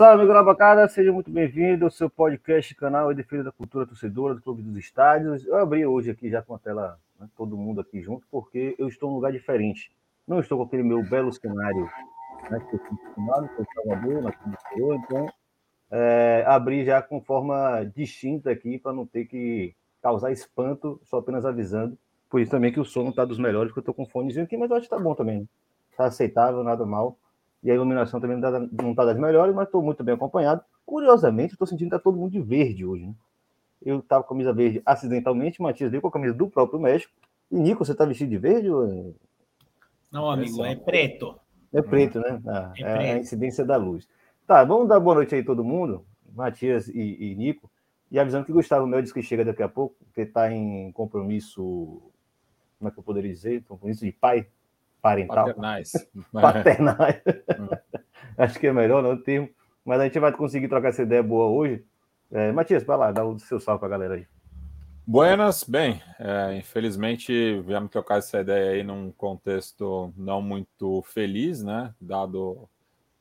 Salve, amigo Labacada, seja muito bem-vindo ao seu podcast, canal em defesa da cultura torcedora do Clube dos Estádios. Eu abri hoje aqui já com a tela, né, todo mundo aqui junto, porque eu estou num lugar diferente. Não estou com aquele meu belo cenário né, que eu fui acostumado, que eu Salvador, na Cabo então é, abri já com forma distinta aqui para não ter que causar espanto, só apenas avisando. Por isso também que o som não está dos melhores, porque eu estou com fonezinho aqui, mas eu acho que está bom também. Está aceitável, nada mal. E a iluminação também não está das melhores, mas estou muito bem acompanhado. Curiosamente, estou sentindo que está todo mundo de verde hoje. Né? Eu estava com a camisa verde acidentalmente, Matias veio com a camisa do próprio México. E Nico, você está vestido de verde? Ou... Não, amigo, é preto. É preto, né? Ah, é, preto. é, a incidência da luz. Tá, vamos dar boa noite aí todo mundo, Matias e, e Nico. E avisando que Gustavo Mel disse que chega daqui a pouco, porque está em compromisso, como é que eu poderia dizer? Compromisso de pai, parental. Paternais. Paternais. Acho que é melhor não termo. Mas a gente vai conseguir trocar essa ideia boa hoje. É, Matias, vai lá, dá o seu salve para a galera aí. Buenas, bem, é, infelizmente viemos trocar essa ideia aí num contexto não muito feliz, né? Dado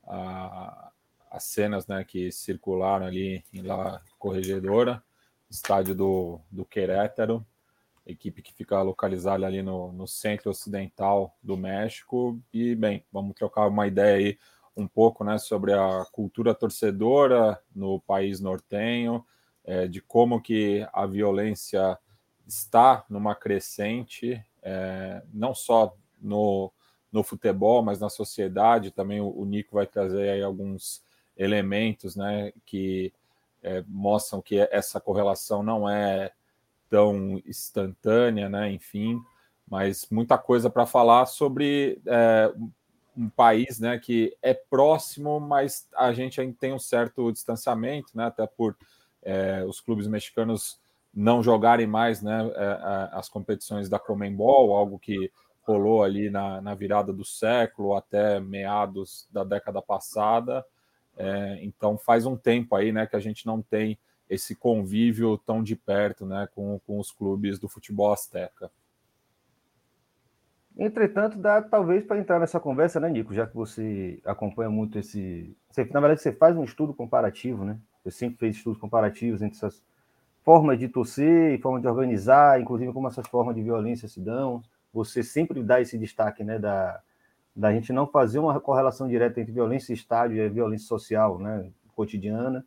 a, as cenas né, que circularam ali em La Corregedora, estádio do, do Querétaro, equipe que fica localizada ali no, no centro ocidental do México. E, bem, vamos trocar uma ideia aí um pouco né, sobre a cultura torcedora no país nortenho, é, de como que a violência está numa crescente, é, não só no, no futebol, mas na sociedade. Também o, o Nico vai trazer aí alguns elementos né, que é, mostram que essa correlação não é tão instantânea, né? Enfim, mas muita coisa para falar sobre é, um país, né, que é próximo, mas a gente ainda tem um certo distanciamento, né? Até por é, os clubes mexicanos não jogarem mais, né, é, as competições da Comembol, algo que rolou ali na, na virada do século até meados da década passada. É, então faz um tempo aí, né, que a gente não tem esse convívio tão de perto né, com, com os clubes do futebol azteca. Entretanto, dá talvez para entrar nessa conversa, né, Nico? Já que você acompanha muito esse. Você, na verdade, você faz um estudo comparativo, né? Você sempre fez estudos comparativos entre essas formas de torcer formas de organizar, inclusive como essas formas de violência se dão. Você sempre dá esse destaque, né, da, da gente não fazer uma correlação direta entre violência estádio e violência social, né, cotidiana.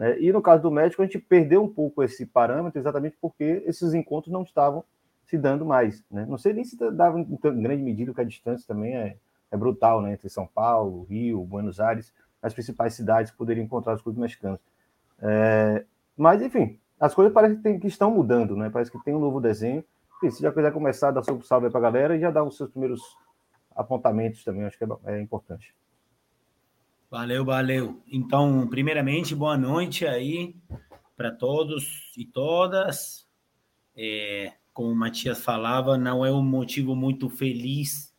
Né? E no caso do médico, a gente perdeu um pouco esse parâmetro exatamente porque esses encontros não estavam se dando mais. Né? Não sei nem se dava em grande medida, que a distância também é, é brutal né? entre São Paulo, Rio, Buenos Aires, as principais cidades poderiam encontrar os clubes mexicanos. É, mas, enfim, as coisas parecem que, tem, que, estão mudando, né? parece que tem um novo desenho. Enfim, se já quiser começar, dar seu salve para a galera e já dar os seus primeiros apontamentos também, acho que é, é importante. Valeu, valeu. Então, primeiramente, boa noite aí para todos e todas. É, como o Matias falava, não é um motivo muito feliz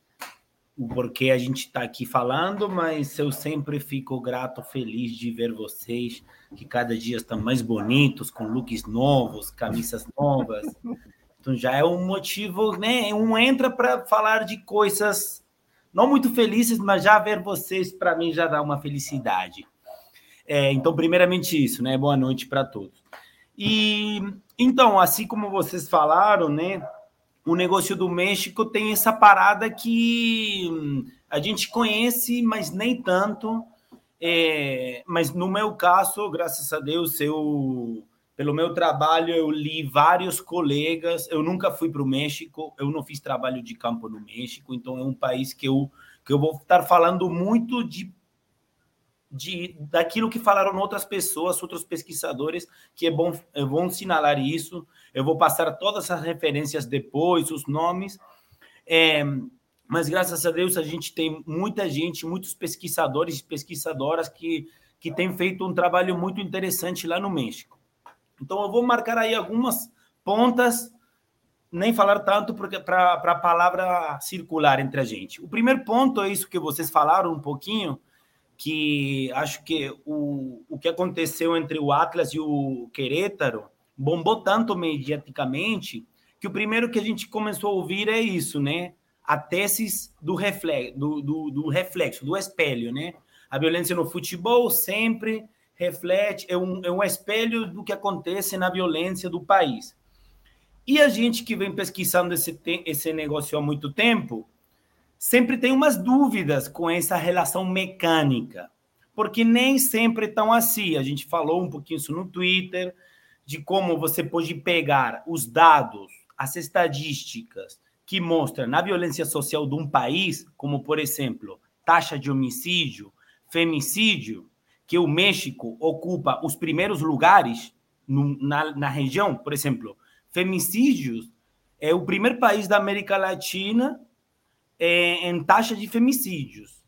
o porquê a gente está aqui falando, mas eu sempre fico grato, feliz de ver vocês, que cada dia estão mais bonitos, com looks novos, camisas novas. Então já é um motivo, né? Um entra para falar de coisas não muito felizes, mas já ver vocês, para mim, já dá uma felicidade. É, então, primeiramente isso, né? Boa noite para todos. E então, assim como vocês falaram, né? O negócio do México tem essa parada que hum, a gente conhece, mas nem tanto. É, mas no meu caso, graças a Deus, eu pelo meu trabalho, eu li vários colegas. Eu nunca fui para o México, eu não fiz trabalho de campo no México, então é um país que eu, que eu vou estar falando muito de, de daquilo que falaram outras pessoas, outros pesquisadores, que é bom, é bom sinalar isso. Eu vou passar todas as referências depois, os nomes. É, mas graças a Deus a gente tem muita gente, muitos pesquisadores e pesquisadoras que, que têm feito um trabalho muito interessante lá no México. Então, eu vou marcar aí algumas pontas, nem falar tanto para a palavra circular entre a gente. O primeiro ponto é isso que vocês falaram um pouquinho, que acho que o, o que aconteceu entre o Atlas e o Querétaro bombou tanto mediaticamente que o primeiro que a gente começou a ouvir é isso, né? A tese do, do, do, do reflexo, do espelho, né? A violência no futebol sempre reflete, é um, é um espelho do que acontece na violência do país. E a gente que vem pesquisando esse, esse negócio há muito tempo, sempre tem umas dúvidas com essa relação mecânica, porque nem sempre tão assim. A gente falou um pouquinho isso no Twitter, de como você pode pegar os dados, as estatísticas que mostram na violência social de um país, como, por exemplo, taxa de homicídio, femicídio, que o México ocupa os primeiros lugares no, na, na região, por exemplo, femicídios é o primeiro país da América Latina é, em taxa de femicídios.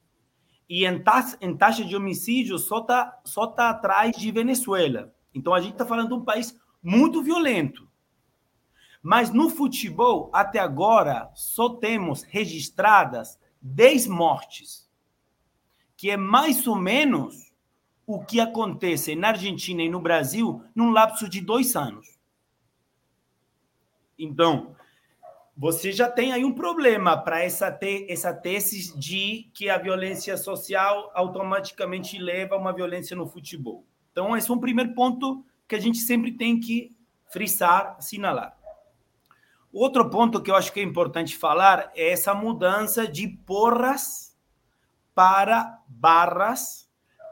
E em, ta, em taxa de homicídios só está só tá atrás de Venezuela. Então a gente está falando de um país muito violento. Mas no futebol, até agora, só temos registradas 10 mortes, que é mais ou menos o que acontece na Argentina e no Brasil num lapso de dois anos. Então, você já tem aí um problema para essa, te, essa tese de que a violência social automaticamente leva a uma violência no futebol. Então, esse é um primeiro ponto que a gente sempre tem que frisar, assinalar. Outro ponto que eu acho que é importante falar é essa mudança de porras para barras,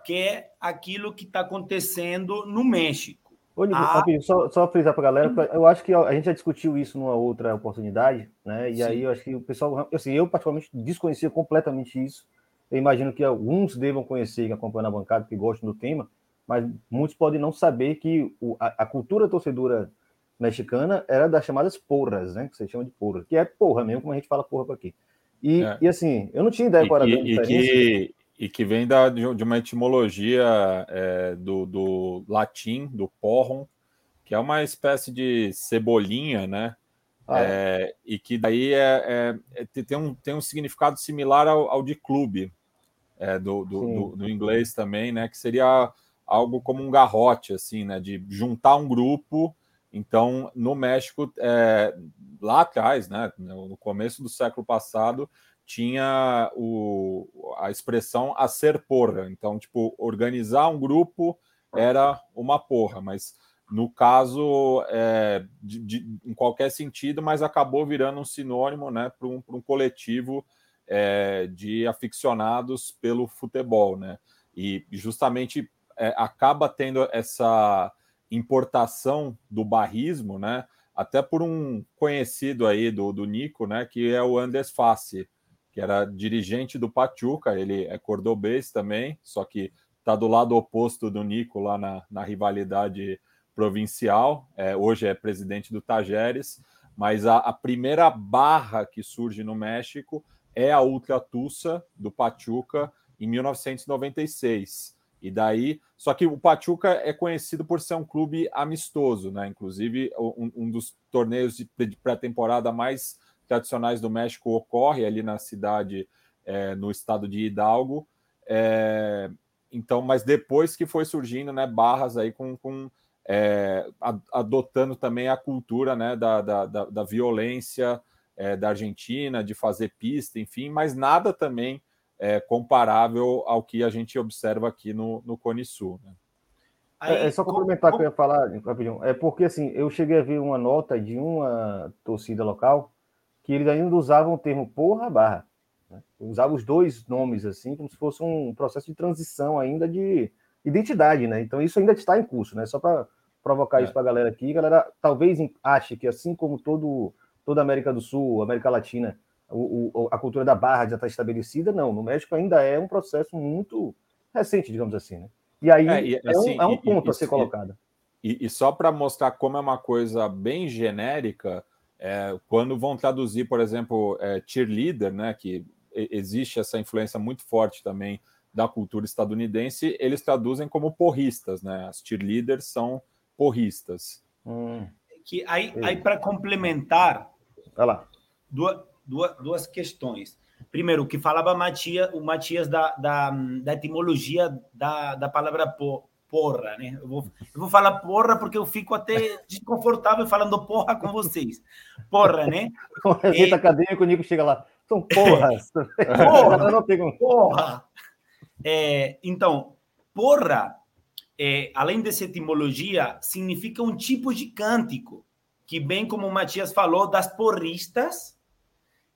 que é aquilo que está acontecendo no México. Ô, Nico, ah. só, só frisar para a galera, eu acho que a gente já discutiu isso numa outra oportunidade, né? E Sim. aí eu acho que o pessoal, assim, eu particularmente desconhecia completamente isso. Eu imagino que alguns devam conhecer, que acompanham a bancada, que gostam do tema, mas muitos podem não saber que o, a, a, cultura torcedora mexicana era das chamadas porras, né? Que você chama de porra, que é porra mesmo, como a gente fala porra para aqui. E, é. e assim, eu não tinha ideia qual era a diferença. E que, e que vem da, de uma etimologia é, do, do latim, do porrum, que é uma espécie de cebolinha, né? Ah, é. É, e que daí é, é, é tem, um, tem um significado similar ao, ao de clube, é, do, do, do, inglês também, né? Que seria algo como um garrote, assim, né? De juntar um grupo. Então, no México, lá atrás, né? No começo do século passado, tinha o, a expressão a ser porra. Então, tipo, organizar um grupo era uma porra, mas no caso, é, de, de, em qualquer sentido, mas acabou virando um sinônimo né, para um, um coletivo é, de aficionados pelo futebol. Né? E justamente é, acaba tendo essa importação do barrismo, né? Até por um conhecido aí do, do Nico, né? Que é o Andes Fassi, que era dirigente do Pachuca, ele é cordobês também, só que está do lado oposto do Nico lá na, na rivalidade provincial. É, hoje é presidente do Tajeres, mas a, a, primeira barra que surge no México é a Ultra Tussa do Pachuca em 1996. E daí, só que o Pachuca é conhecido por ser um clube amistoso, né? Inclusive, um, um dos torneios de pré-temporada mais tradicionais do México ocorre ali na cidade, é, no estado de Hidalgo. É, então, mas depois que foi surgindo, né, barras aí com, com é, adotando também a cultura, né, da, da, da, da violência é, da Argentina, de fazer pista, enfim, mas nada também é, comparável ao que a gente observa aqui no, no Cone Sul. Né? É, é, só complementar o que eu ia falar, rapidinho. É porque assim, eu cheguei a ver uma nota de uma torcida local que eles ainda usavam o termo porra barra. Né? Usavam os dois nomes assim, como se fosse um processo de transição ainda de identidade, né? Então isso ainda está em curso, né? Só para provocar é. isso para a galera aqui, a galera talvez ache que assim como todo toda a América do Sul, América Latina, o, o, a cultura da barra já está estabelecida, não. No México ainda é um processo muito recente, digamos assim, né? E aí é, e, é, assim, um, é, um, ponto e, a ser colocado. E, e, só para mostrar como é uma coisa bem genérica, é, quando vão traduzir, por exemplo, é, cheerleader, né, que existe essa influência muito forte também da cultura estadunidense, eles traduzem como porristas, né? As cheerleaders são porristas. Hum. Que aí, aí para complementar, Olha lá. Duas, duas, duas questões. Primeiro, o que falava Matias, o Matias da, da, da etimologia da, da palavra por, porra, né? Eu vou, eu vou falar porra porque eu fico até desconfortável falando porra com vocês. Porra, né? Com evento é... acadêmico, o Nico chega lá. São porras. porra, como... porra. É, então, porra, é, além dessa etimologia, significa um tipo de cântico, que bem como o Matias falou, das porristas,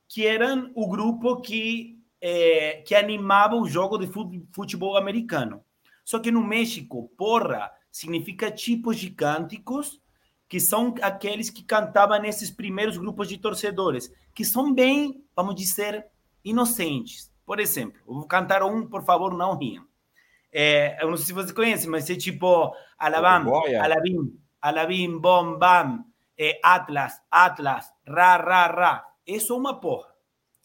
que eram o grupo que, é, que animava o jogo de futebol americano. Só que no México, porra significa tipos de cânticos que são aqueles que cantavam nesses primeiros grupos de torcedores, que são bem, vamos dizer, inocentes. Por exemplo, eu vou cantar um, por favor, não riam. É, eu não sei se você conhece, mas é tipo Alabam, Alabim, Alabim, Bom, Bam, é, Atlas, Atlas, Ra, Ra, Ra. Isso é uma porra.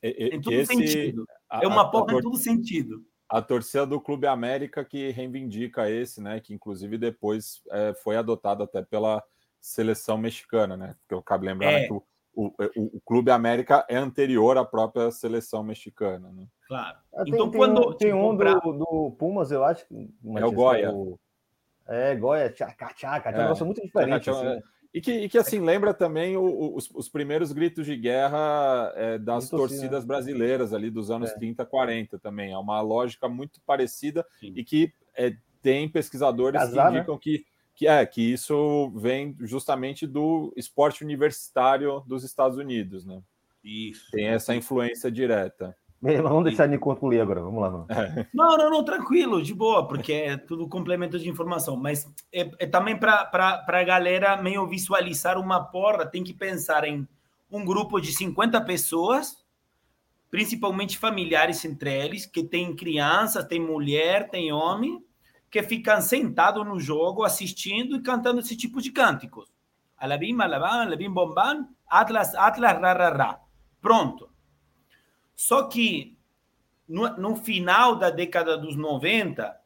E, em todo esse, sentido. A, é uma porra a, em todo sentido. A torcida do Clube América que reivindica esse, né? Que inclusive depois é, foi adotado até pela seleção mexicana, né? Porque cabe lembrar é. que o, o, o, o, Clube América é anterior à própria seleção mexicana, né? Claro. Ah, tem, então, tem quando. Um, tem um do, do, Pumas, eu acho. É o Goya. É, Goya, tchaca, tchaca. É um negócio muito diferente. Assim, né? E que, e que, assim, lembra também o, os, os, primeiros gritos de guerra é, das torcidas brasileiras ali dos anos é. 30, 40 também. É uma lógica muito parecida Sim. e que é, tem pesquisadores Casar, que indicam né? que que é que isso vem justamente do esporte universitário dos Estados Unidos, né? Isso. Tem essa influência direta. Vamos deixar ele concluir agora. Vamos lá. É. Não, não, não, tranquilo, de boa, porque é tudo complemento de informação. Mas é, é também para a galera meio visualizar uma porra, tem que pensar em um grupo de 50 pessoas, principalmente familiares entre eles, que tem crianças, tem mulher, tem homem, que ficam sentados no jogo, assistindo e cantando esse tipo de cânticos. Alabim, alabam, alabim, bombam, atlas, atlas, ra, ra, ra. Pronto. Só que no, no final da década dos 90,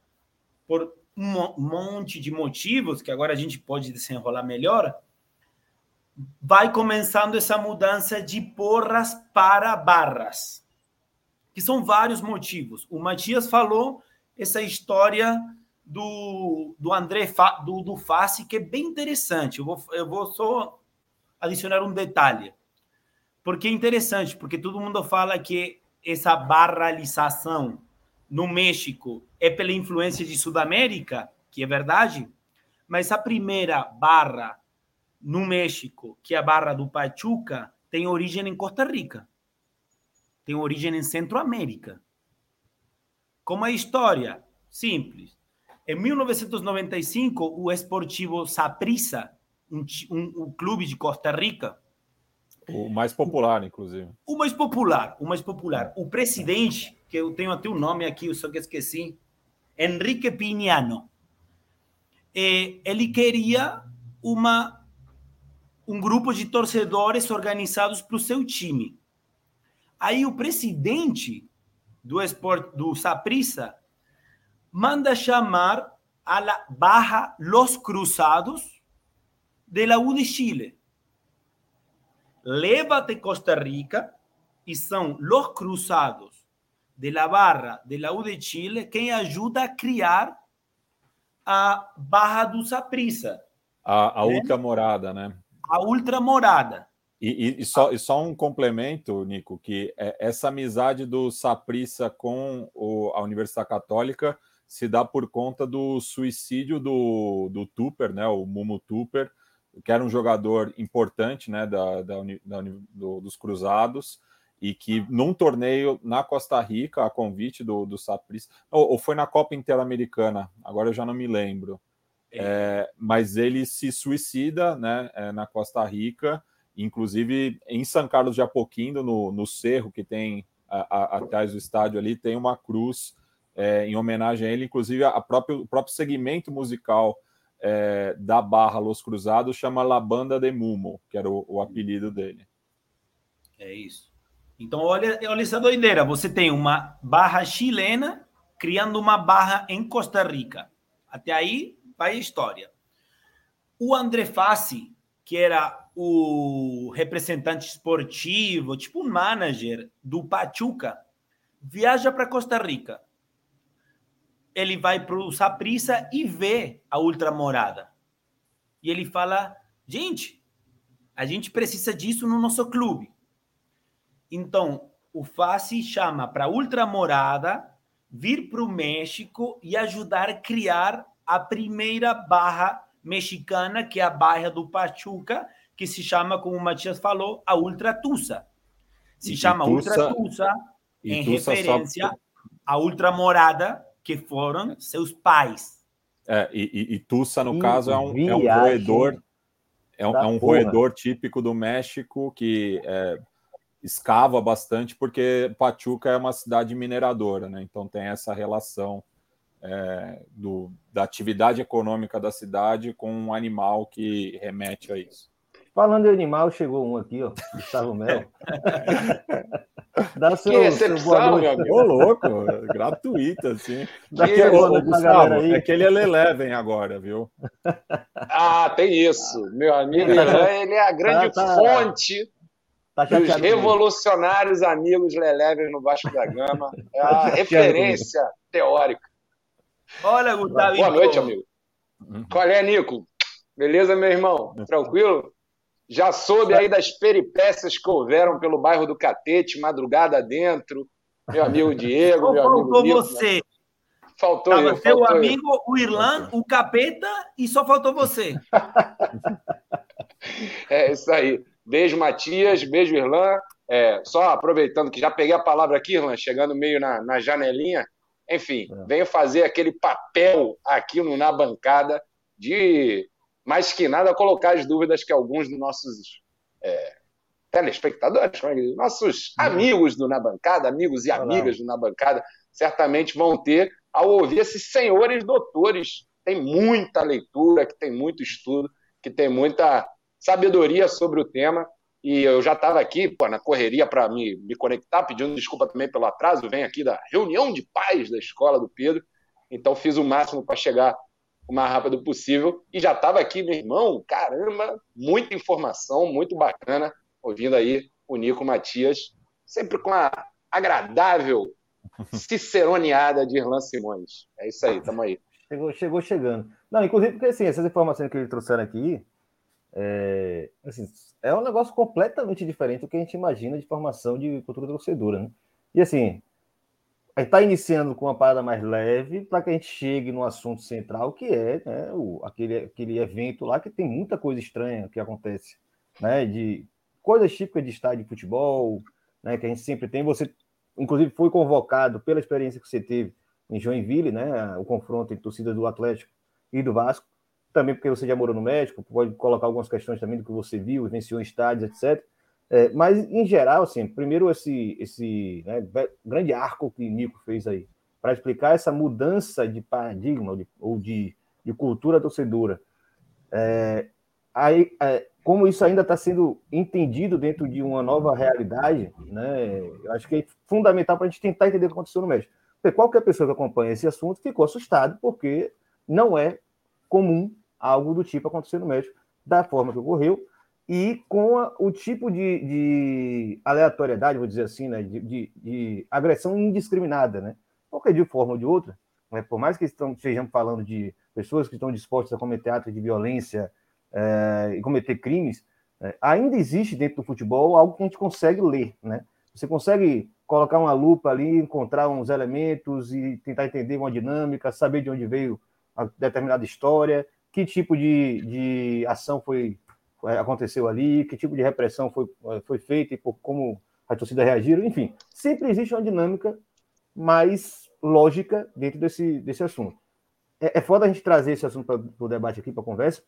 por um monte de motivos, que agora a gente pode desenrolar melhor, vai começando essa mudança de porras para barras, que são vários motivos. O Matias falou essa história do, do André Fa, do, do Fassi, que é bem interessante. Eu vou, eu vou só adicionar um detalhe. Porque é interessante, porque todo mundo fala que essa barralização no México é pela influência de Sudamérica, que é verdade, mas a primeira barra no México, que é a barra do Pachuca, tem origem em Costa Rica. Tem origem em Centroamérica. Como é a história? Simples. Em 1995, o Esportivo Saprissa, um, um, um, clube de Costa Rica. O mais popular, inclusive. O mais popular, o mais popular. O presidente, que eu tenho até o um nome aqui, eu só que esqueci, Enrique Pignano. Eh, ele queria uma, um grupo de torcedores organizados para o seu time. Aí o presidente do, Esport, do Saprissa manda chamar a Baja Los Cruzados de la U de Chile. Leva até Costa Rica e são Los Cruzados de la Barra de la U de Chile quem ajuda a criar a Barra do Saprissa. A, a né? ultramorada, né? A ultramorada. E, e, e, só, e só um complemento, Nico, que é essa amizade do Saprissa com o, a Universidade Católica se dá por conta do suicídio do, do Tupper, né, o Mumu Tupper, que era um jogador importante né, da, da, da do, dos Cruzados, e que num torneio na Costa Rica, a convite do, do Saprissa, ou, ou, foi na Copa Interamericana, agora eu já não me lembro, é. É, mas ele se suicida né, é, na Costa Rica, inclusive em São Carlos de Apoquindo, no, no cerro que tem a, a, atrás do estádio ali, tem uma cruz é, em homenagem a ele, inclusive a próprio, o próprio segmento musical é, da Barra Los Cruzados chama La Banda de Mumo, que era o, o apelido dele. É isso. Então, olha, olha essa doideira. Você tem uma barra chilena criando uma barra em Costa Rica. Até aí vai a história. O André Fassi, que era o representante esportivo, tipo um manager do Pachuca, viaja para Costa Rica ele vai para o Saprissa e vê a ultramorada. E ele fala: gente, a gente precisa disso no nosso clube. Então, o Fassi chama para a ultramorada vir para o México e ajudar a criar a primeira barra mexicana, que é a barra do Pachuca, que se chama, como o Matias falou, a Ultra Tusa. Se e chama Tusa, Ultra Tusa em referência só... à Ultra Morada, que foram seus pais. É, e, e, Tusa, no caso, é um, é um roedor. É um, é um roedor típico do México que é, escava bastante, porque Pachuca é uma cidade mineradora, né? Então tem essa relação é, do, da atividade econômica da cidade com um animal que remete a isso. Falando em animal, chegou um aqui, ó, Gustavo Mel. Dá seu, que recepção, meu amigo. Ô, louco, gratuita, assim. Daqui a pouco, Gustavo, é que ele é Leleven agora, viu? Ah, tem isso. Meu amigo ele é a grande tá, tá. fonte Tá dos revolucionários amigos Leleves no Vasco da Gama. É a referência teórica. Olha, Gustavo. Boa noite, amigo. Uhum. Qual é, Nico? Beleza, meu irmão? Tranquilo? Já soube aí das peripécias que houveram pelo bairro do Catete, madrugada dentro. Meu amigo Diego, meu amigo Faltou Nico, você. Faltou Tava eu. Seu amigo, eu. o Irlan, o Capeta e só faltou você. é isso aí. Beijo, Matias. Beijo, Irlan. É, só aproveitando que já peguei a palavra aqui, Irlan, chegando meio na, na janelinha. Enfim, é. venho fazer aquele papel aqui no, na bancada de, mais que nada, colocar as dúvidas que alguns dos nossos é, telespectadores, é nossos uhum. amigos do Na Bancada, amigos e amigas do Na Bancada, certamente vão ter ao ouvir esses senhores doutores. Tem muita leitura, que tem muito estudo, que tem muita sabedoria sobre o tema. E eu já estava aqui pô, na correria para me, me conectar, pedindo desculpa também pelo atraso. Venho aqui da reunião de pais da escola do Pedro. Então fiz o máximo para chegar o mais rápido possível. E já estava aqui, meu irmão, caramba, muita informação, muito bacana, ouvindo aí o Nico Matias, sempre com a agradável ciceroneada de Irlan Simões. É isso aí, tamo aí. Chegou, chegou chegando. Não, inclusive porque assim, essas informações que ele trouxeram aqui, é, assim, é um negócio completamente diferente do que a gente imagina de formação de cultura torcedora, né? E assim, gente está iniciando com uma parada mais leve para que a gente chegue no assunto central, que é né, o, aquele, aquele evento lá que tem muita coisa estranha que acontece, né? De coisas típicas de estádio de futebol, né? Que a gente sempre tem. Você, inclusive, foi convocado pela experiência que você teve em Joinville, né? O confronto entre torcida do Atlético e do Vasco também porque você já morou no México, pode colocar algumas questões também do que você viu, vivenciou em estádios, etc. É, mas, em geral, assim, primeiro esse, esse né, grande arco que Nico fez aí, para explicar essa mudança de paradigma ou de, ou de, de cultura torcedora. É, aí, é, como isso ainda está sendo entendido dentro de uma nova realidade, né, eu acho que é fundamental para a gente tentar entender o que aconteceu no México. Porque qualquer pessoa que acompanha esse assunto ficou assustado, porque não é comum algo do tipo acontecer no México, da forma que ocorreu, e com a, o tipo de, de, aleatoriedade, vou dizer assim, né, de, de, de, agressão indiscriminada, né? Porque de forma ou de outra, né, por mais que estão, estejamos falando de pessoas que estão dispostas a cometer atos de violência é, e cometer crimes, é, ainda existe dentro do futebol algo que a gente consegue ler, né? Você consegue colocar uma lupa ali, encontrar uns elementos e tentar entender uma dinâmica, saber de onde veio a determinada história que tipo de, de ação foi aconteceu ali, que tipo de repressão foi, foi feita e por como a torcida reagiram, enfim, sempre existe uma dinâmica mais lógica dentro desse, desse assunto. É, é foda a gente trazer esse assunto para o debate aqui, para a conversa,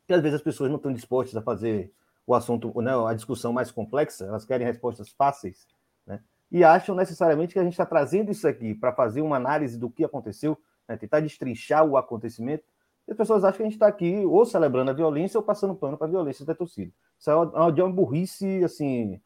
porque às vezes as pessoas não estão dispostas a fazer o assunto, né, a discussão mais complexa, elas querem respostas fáceis, né, e acham necessariamente que a gente está trazendo isso aqui para fazer uma análise do que aconteceu, né, tentar destrinchar o acontecimento, e as pessoas acham que a gente está aqui ou celebrando a violência ou passando pano para a violência da torcida. Isso é uma, uma burrice, assim,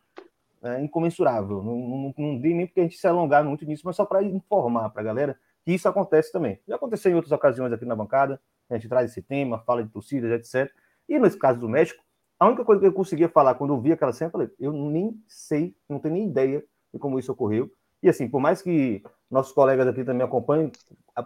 é, incomensurável. Não, não, não nem porque a gente se alongar muito nisso, mas só para informar para a galera que isso acontece também. Já aconteceu em outras ocasiões aqui na bancada, a gente traz esse tema, fala de torcidas, etc. E nesse caso do México, a única coisa que eu conseguia falar quando eu vi aquela cena, eu falei, eu nem sei, não tenho nem ideia de como isso ocorreu. E assim, por mais que nossos colegas aqui também acompanhem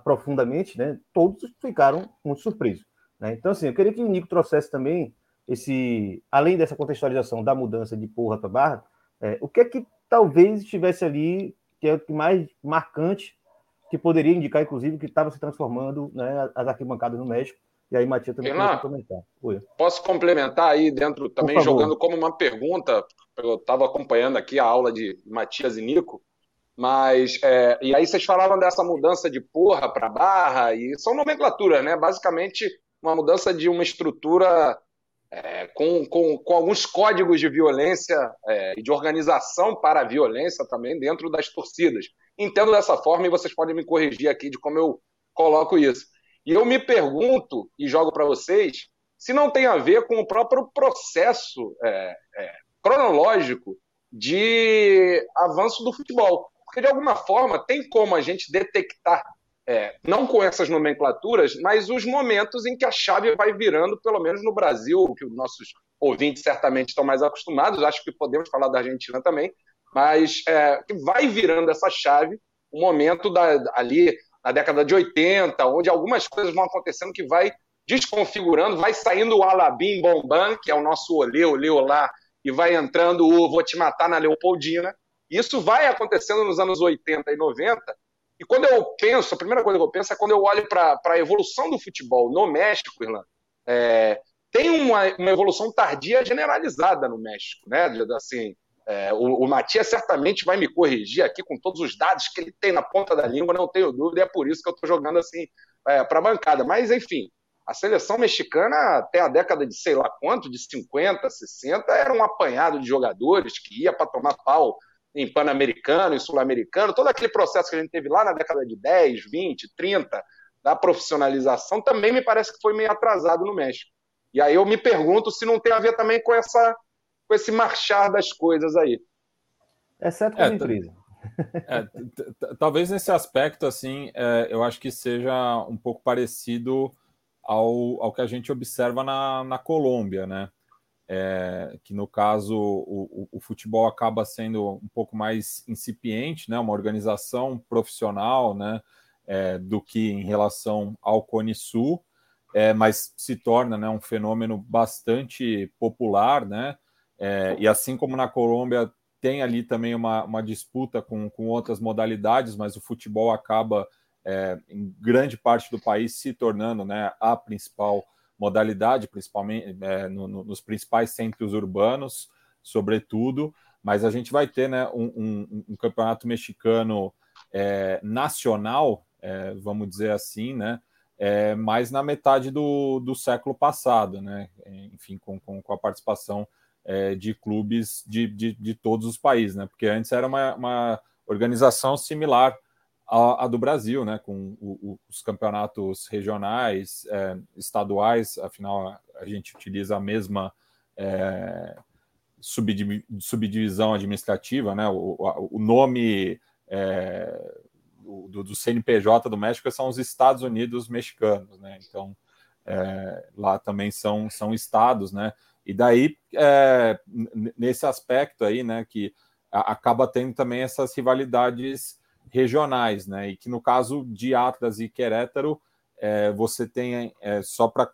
profundamente, né, todos ficaram muito surpresos. Né? Então, assim, eu queria que o Nico trouxesse também esse, além dessa contextualização da mudança de porra para barra, é, o que é que talvez estivesse ali, que é o que mais marcante, que poderia indicar, inclusive, que estava se transformando né, as arquibancadas no México. E aí, Matias também pode comentar. Oi. Posso complementar aí dentro, também jogando como uma pergunta, eu estava acompanhando aqui a aula de Matias e Nico, mas, é, e aí vocês falavam dessa mudança de porra para barra, e são nomenclaturas, né? Basicamente, uma mudança de uma estrutura é, com, com, com, alguns códigos de violência é, e de organização para a violência também dentro das torcidas. Entendo dessa forma e vocês podem me corrigir aqui de como eu coloco isso. E eu me pergunto, e jogo para vocês, se não tem a ver com o próprio processo é, é, cronológico de avanço do futebol. Porque, de alguma forma, tem como a gente detectar, é, não com essas nomenclaturas, mas os momentos em que a chave vai virando, pelo menos no Brasil, que os nossos ouvintes certamente estão mais acostumados, acho que podemos falar da Argentina também, mas é, vai virando essa chave, o momento da, ali na década de 80, onde algumas coisas vão acontecendo que vai desconfigurando, vai saindo o Alabim Bombam, que é o nosso olê, olê, olá, e vai entrando o Vou Te Matar na Leopoldina. Isso vai acontecendo nos anos 80 e 90. E quando eu penso, a primeira coisa que eu penso é quando eu olho para a evolução do futebol no México, Irlanda. É, tem uma, uma evolução tardia generalizada no México, né? Assim, é, o, o Matias certamente vai me corrigir aqui com todos os dados que ele tem na ponta da língua, não tenho dúvida, e é por isso que eu estou jogando assim é, para a bancada. Mas, enfim, a seleção mexicana, até a década de sei lá quanto, de 50, 60, era um apanhado de jogadores que ia para tomar pau em Pan-Americano, em Sul-Americano, todo aquele processo que a gente teve lá na década de 10, 20, 30, da profissionalização, também me parece que foi meio atrasado no México. E aí eu me pergunto se não tem a ver também com essa com esse marchar das coisas aí. Exceto com é, a empresa. É, talvez nesse aspecto, assim, é, eu acho que seja um pouco parecido ao, ao que a gente observa na, na Colômbia, né? É, que no caso o, o, futebol acaba sendo um pouco mais incipiente, né? Uma organização profissional, né? É, do que em relação ao Cone Sul, é, mas se torna né, um fenômeno bastante popular, né? É, e assim como na Colômbia tem ali também uma, uma disputa com, com outras modalidades, mas o futebol acaba, é, em grande parte do país, se tornando né, a principal modalidade, principalmente é, no, no, nos principais centros urbanos, sobretudo. Mas a gente vai ter né, um, um, um campeonato mexicano é, nacional, é, vamos dizer assim, né? É, mais na metade do, do século passado, né? Enfim, com, com, com a participação é, de clubes de, de, de, todos os países, né? Porque antes era uma, uma organização similar à, à, do Brasil, né? Com o, o, os campeonatos regionais, é, estaduais, afinal a gente utiliza a mesma é, subdivisão administrativa, né? O, o nome é, do, do, CNPJ do México são os Estados Unidos mexicanos, né? Então é, lá também são, são estados, né? E daí, é, nesse aspecto aí, né, que acaba tendo também essas rivalidades regionais, né, e que no caso de Atlas e Querétaro, é, você tem, é, só para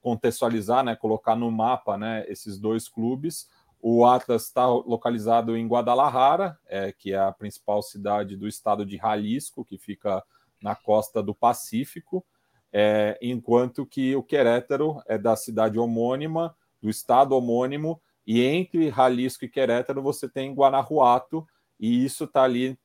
contextualizar, né, colocar no mapa, né, esses dois clubes, o Atlas está localizado em Guadalajara, é, que é a principal cidade do estado de Jalisco, que fica na costa do Pacífico, é, enquanto que o Querétaro é da cidade homônima, do estado homônimo, e entre Jalisco e Querétaro você tem Guanajuato, e isso está ali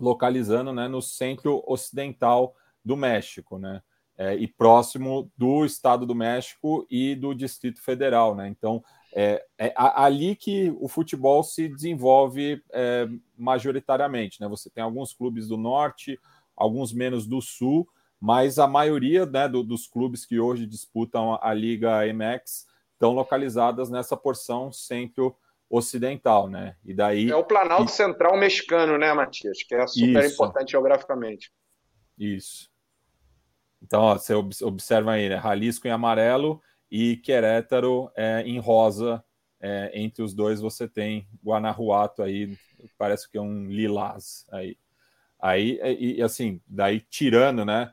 localizando né, no centro ocidental do México, né? É, e próximo do Estado do México e do Distrito Federal, né? Então é, é ali que o futebol se desenvolve é, majoritariamente, né? Você tem alguns clubes do norte, alguns menos do sul, mas a maioria né, do, dos clubes que hoje disputam a, Liga MX estão localizadas nessa porção centro-ocidental, né? E daí é o Planalto e... Central mexicano, né, Matias? Que é super Isso. importante geograficamente. Isso. Então, ó, você observa aí, né? Jalisco em amarelo e Querétaro é, em rosa. É, entre os dois você tem Guanajuato aí, parece que é um lilás aí. Aí, e, assim, daí tirando, né?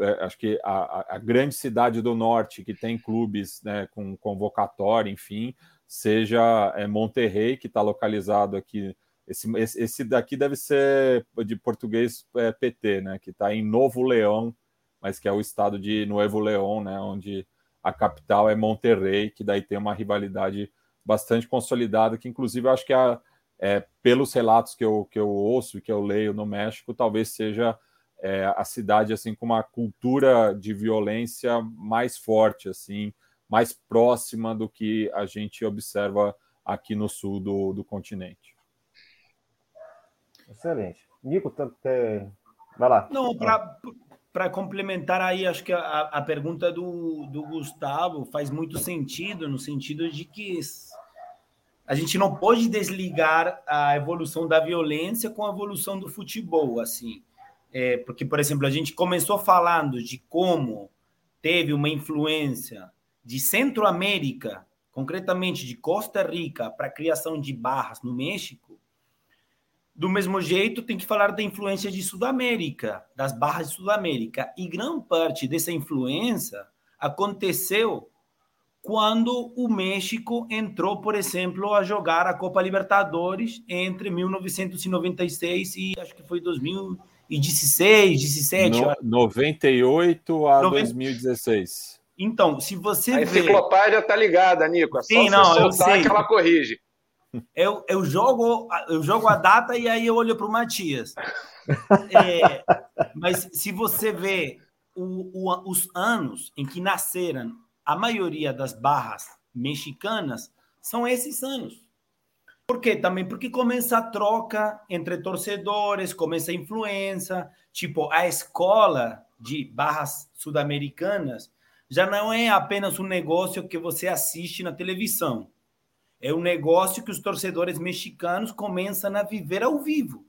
É, acho que a, a, grande cidade do norte que tem clubes né, com convocatória, enfim, seja é, Monterrey, que está localizado aqui esse, esse daqui deve ser de português é, PT, né? Que está em Novo Leão, mas que é o estado de Nuevo León, né? Onde a capital é Monterrey, que daí tem uma rivalidade bastante consolidada, que inclusive eu acho que a, é, pelos relatos que eu, que eu ouço e que eu leio no México, talvez seja é, a cidade assim com uma cultura de violência mais forte, assim, mais próxima do que a gente observa aqui no sul do, do continente. Excelente. Nico, tá, vai lá. Não, para complementar aí, acho que a, a pergunta do, do Gustavo faz muito sentido, no sentido de que a gente não pode desligar a evolução da violência com a evolução do futebol, assim. É, porque, por exemplo, a gente começou falando de como teve uma influência de Centro-América, concretamente de Costa Rica, para a criação de barras no México. Do mesmo jeito, tem que falar da influência de Sudamérica, das barras de Sudamérica. E grande parte dessa influência aconteceu quando o México entrou, por exemplo, a jogar a Copa Libertadores entre 1996 e acho que foi 2016, 17. No, 98 a 90... 2016. Então, se você a enciclopédia tá ligada, Nico. É Sim, não, eu sei. que ela corrige. Eu, eu, jogo, eu jogo a data e aí eu olho para o Matias. É, mas se você vê o, o, os anos em que nasceram a maioria das barras mexicanas são esses anos. Por quê? Também porque começa a troca entre torcedores, começa a influência, tipo, a escola de barras sud-americanas já não é apenas um negócio que você assiste na televisão. É um negócio que os torcedores mexicanos começam a viver ao vivo.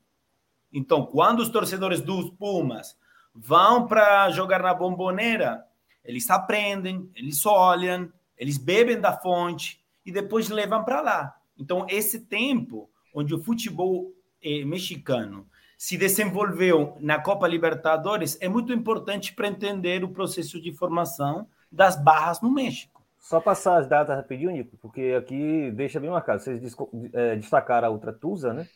Então, quando os torcedores dos Pumas vão para jogar na bomboneira, eles aprendem, eles olham, eles bebem da fonte e depois levam para lá. Então, esse tempo onde o futebol eh, mexicano se desenvolveu na Copa Libertadores é muito importante para entender o processo de formação das barras no México. Só passar as datas rapidinho, Nico, porque aqui deixa bem marcado. Vocês é, destacaram a Ultra Tusa, né?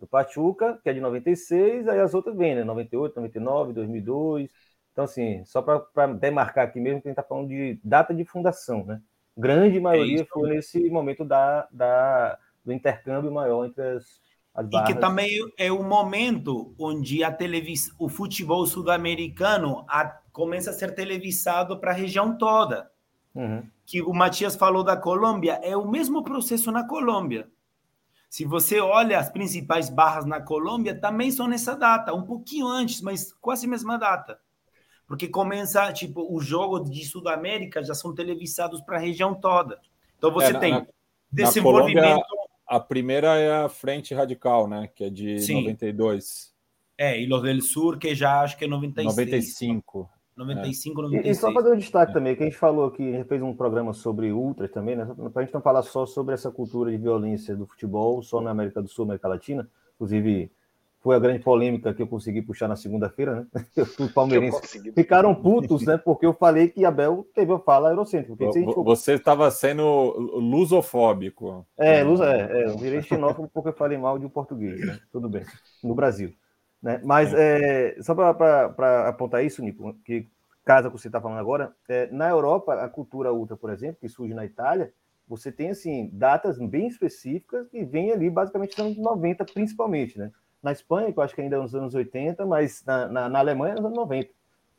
Do Pachuca, que é de 96, aí as outras vêm, né? 98, 99, 2002. Então, assim, só para demarcar aqui mesmo, que a gente está falando de data de fundação, né? Grande maioria é foi nesse momento da, da, do intercâmbio maior entre as. E que também é o momento onde a televis... o futebol sul-americano começa a ser televisado para a região toda. Uhum. Que o Matias falou da Colômbia, é o mesmo processo na Colômbia. Se você olha as principais barras na Colômbia, também são nessa data, um pouquinho antes, mas quase a mesma data porque começa, tipo, o jogo de Sudamérica já são televisados para a região toda. Então você é, tem na, desenvolvimento. Na Colômbia, a primeira é a Frente Radical, né? Que é de Sim. 92. É, e Los del Sur, que já acho que é 96. 95. 95, é. 96. E, e só fazer um destaque também, que a gente falou aqui, a gente fez um programa sobre ultras também, né? Para a gente não falar só sobre essa cultura de violência do futebol, só na América do Sul, América Latina. Inclusive, foi a grande polêmica que eu consegui puxar na segunda-feira, né? Os palmeirenses ficaram putos, né? Porque eu falei que Abel teve a fala eurocêntrica. Você estava sendo lusofóbico. É, luz, é, é, eu virei xenófobo porque eu falei mal de um português, né? Tudo bem, no Brasil. Né? Mas é. É, só para apontar isso, Nico, que casa que você está falando agora, é, na Europa, a cultura ultra, por exemplo, que surge na Itália, você tem assim datas bem específicas que vem ali basicamente nos anos 90, principalmente, né? Na Espanha, que eu acho que ainda é nos anos 80, mas na, na, na Alemanha é nos anos 90.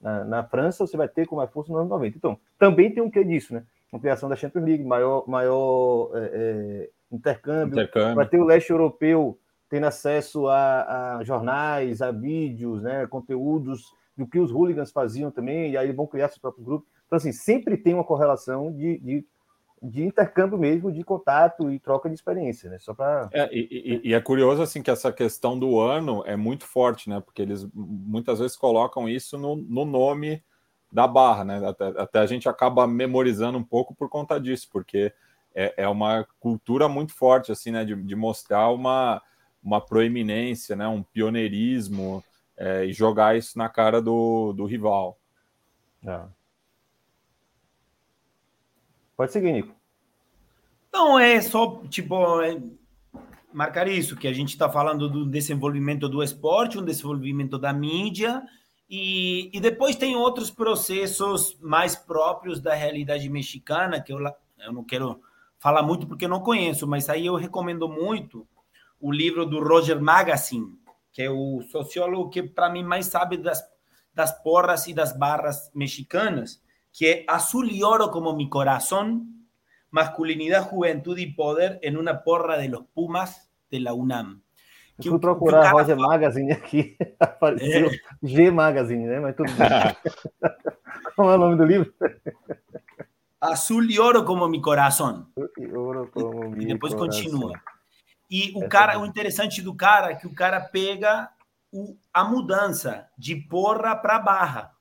Na, na, França você vai ter com mais força nos anos 90. Então, também tem um que disso, né? Ampliação da Champions League, maior, maior é, é, intercâmbio. intercâmbio. Vai ter o leste europeu tendo acesso a, a, jornais, a vídeos, né, conteúdos do que os hooligans faziam também, e aí vão criar seu próprio grupo. Então, assim, sempre tem uma correlação de, de de intercâmbio mesmo, de contato e troca de experiência, né? Só para. É, e, e, e, é curioso assim que essa questão do ano é muito forte, né? Porque eles muitas vezes colocam isso no, no nome da barra, né? Até, até, a gente acaba memorizando um pouco por conta disso, porque é, é uma cultura muito forte, assim, né? De, de mostrar uma, uma proeminência, né? Um pioneirismo é, e jogar isso na cara do, do rival. É. Pode seguir, Nico. Não, é só, tipo, é, marcar isso, que a gente está falando do desenvolvimento do esporte, um desenvolvimento da mídia, e, e depois tem outros processos mais próprios da realidade mexicana, que eu, eu não quero falar muito porque eu não conheço, mas aí eu recomendo muito o livro do Roger Magazine, que é o sociólogo que para mim mais sabe das, das porras e das barras mexicanas, que Azul y Oro como mi corazón, masculinidad, juventud y poder en una porra de los Pumas de la UNAM. Eu fui procurar a Roger fala... Magazine aqui, apareceu é. G Magazine, né? Mas tudo bem. Como é o nome do livro? Azul y oro como mi corazón. Ouro como mi e depois coração. continua. E o cara, o interessante do cara é que o cara pega o, a mudança de porra para barra.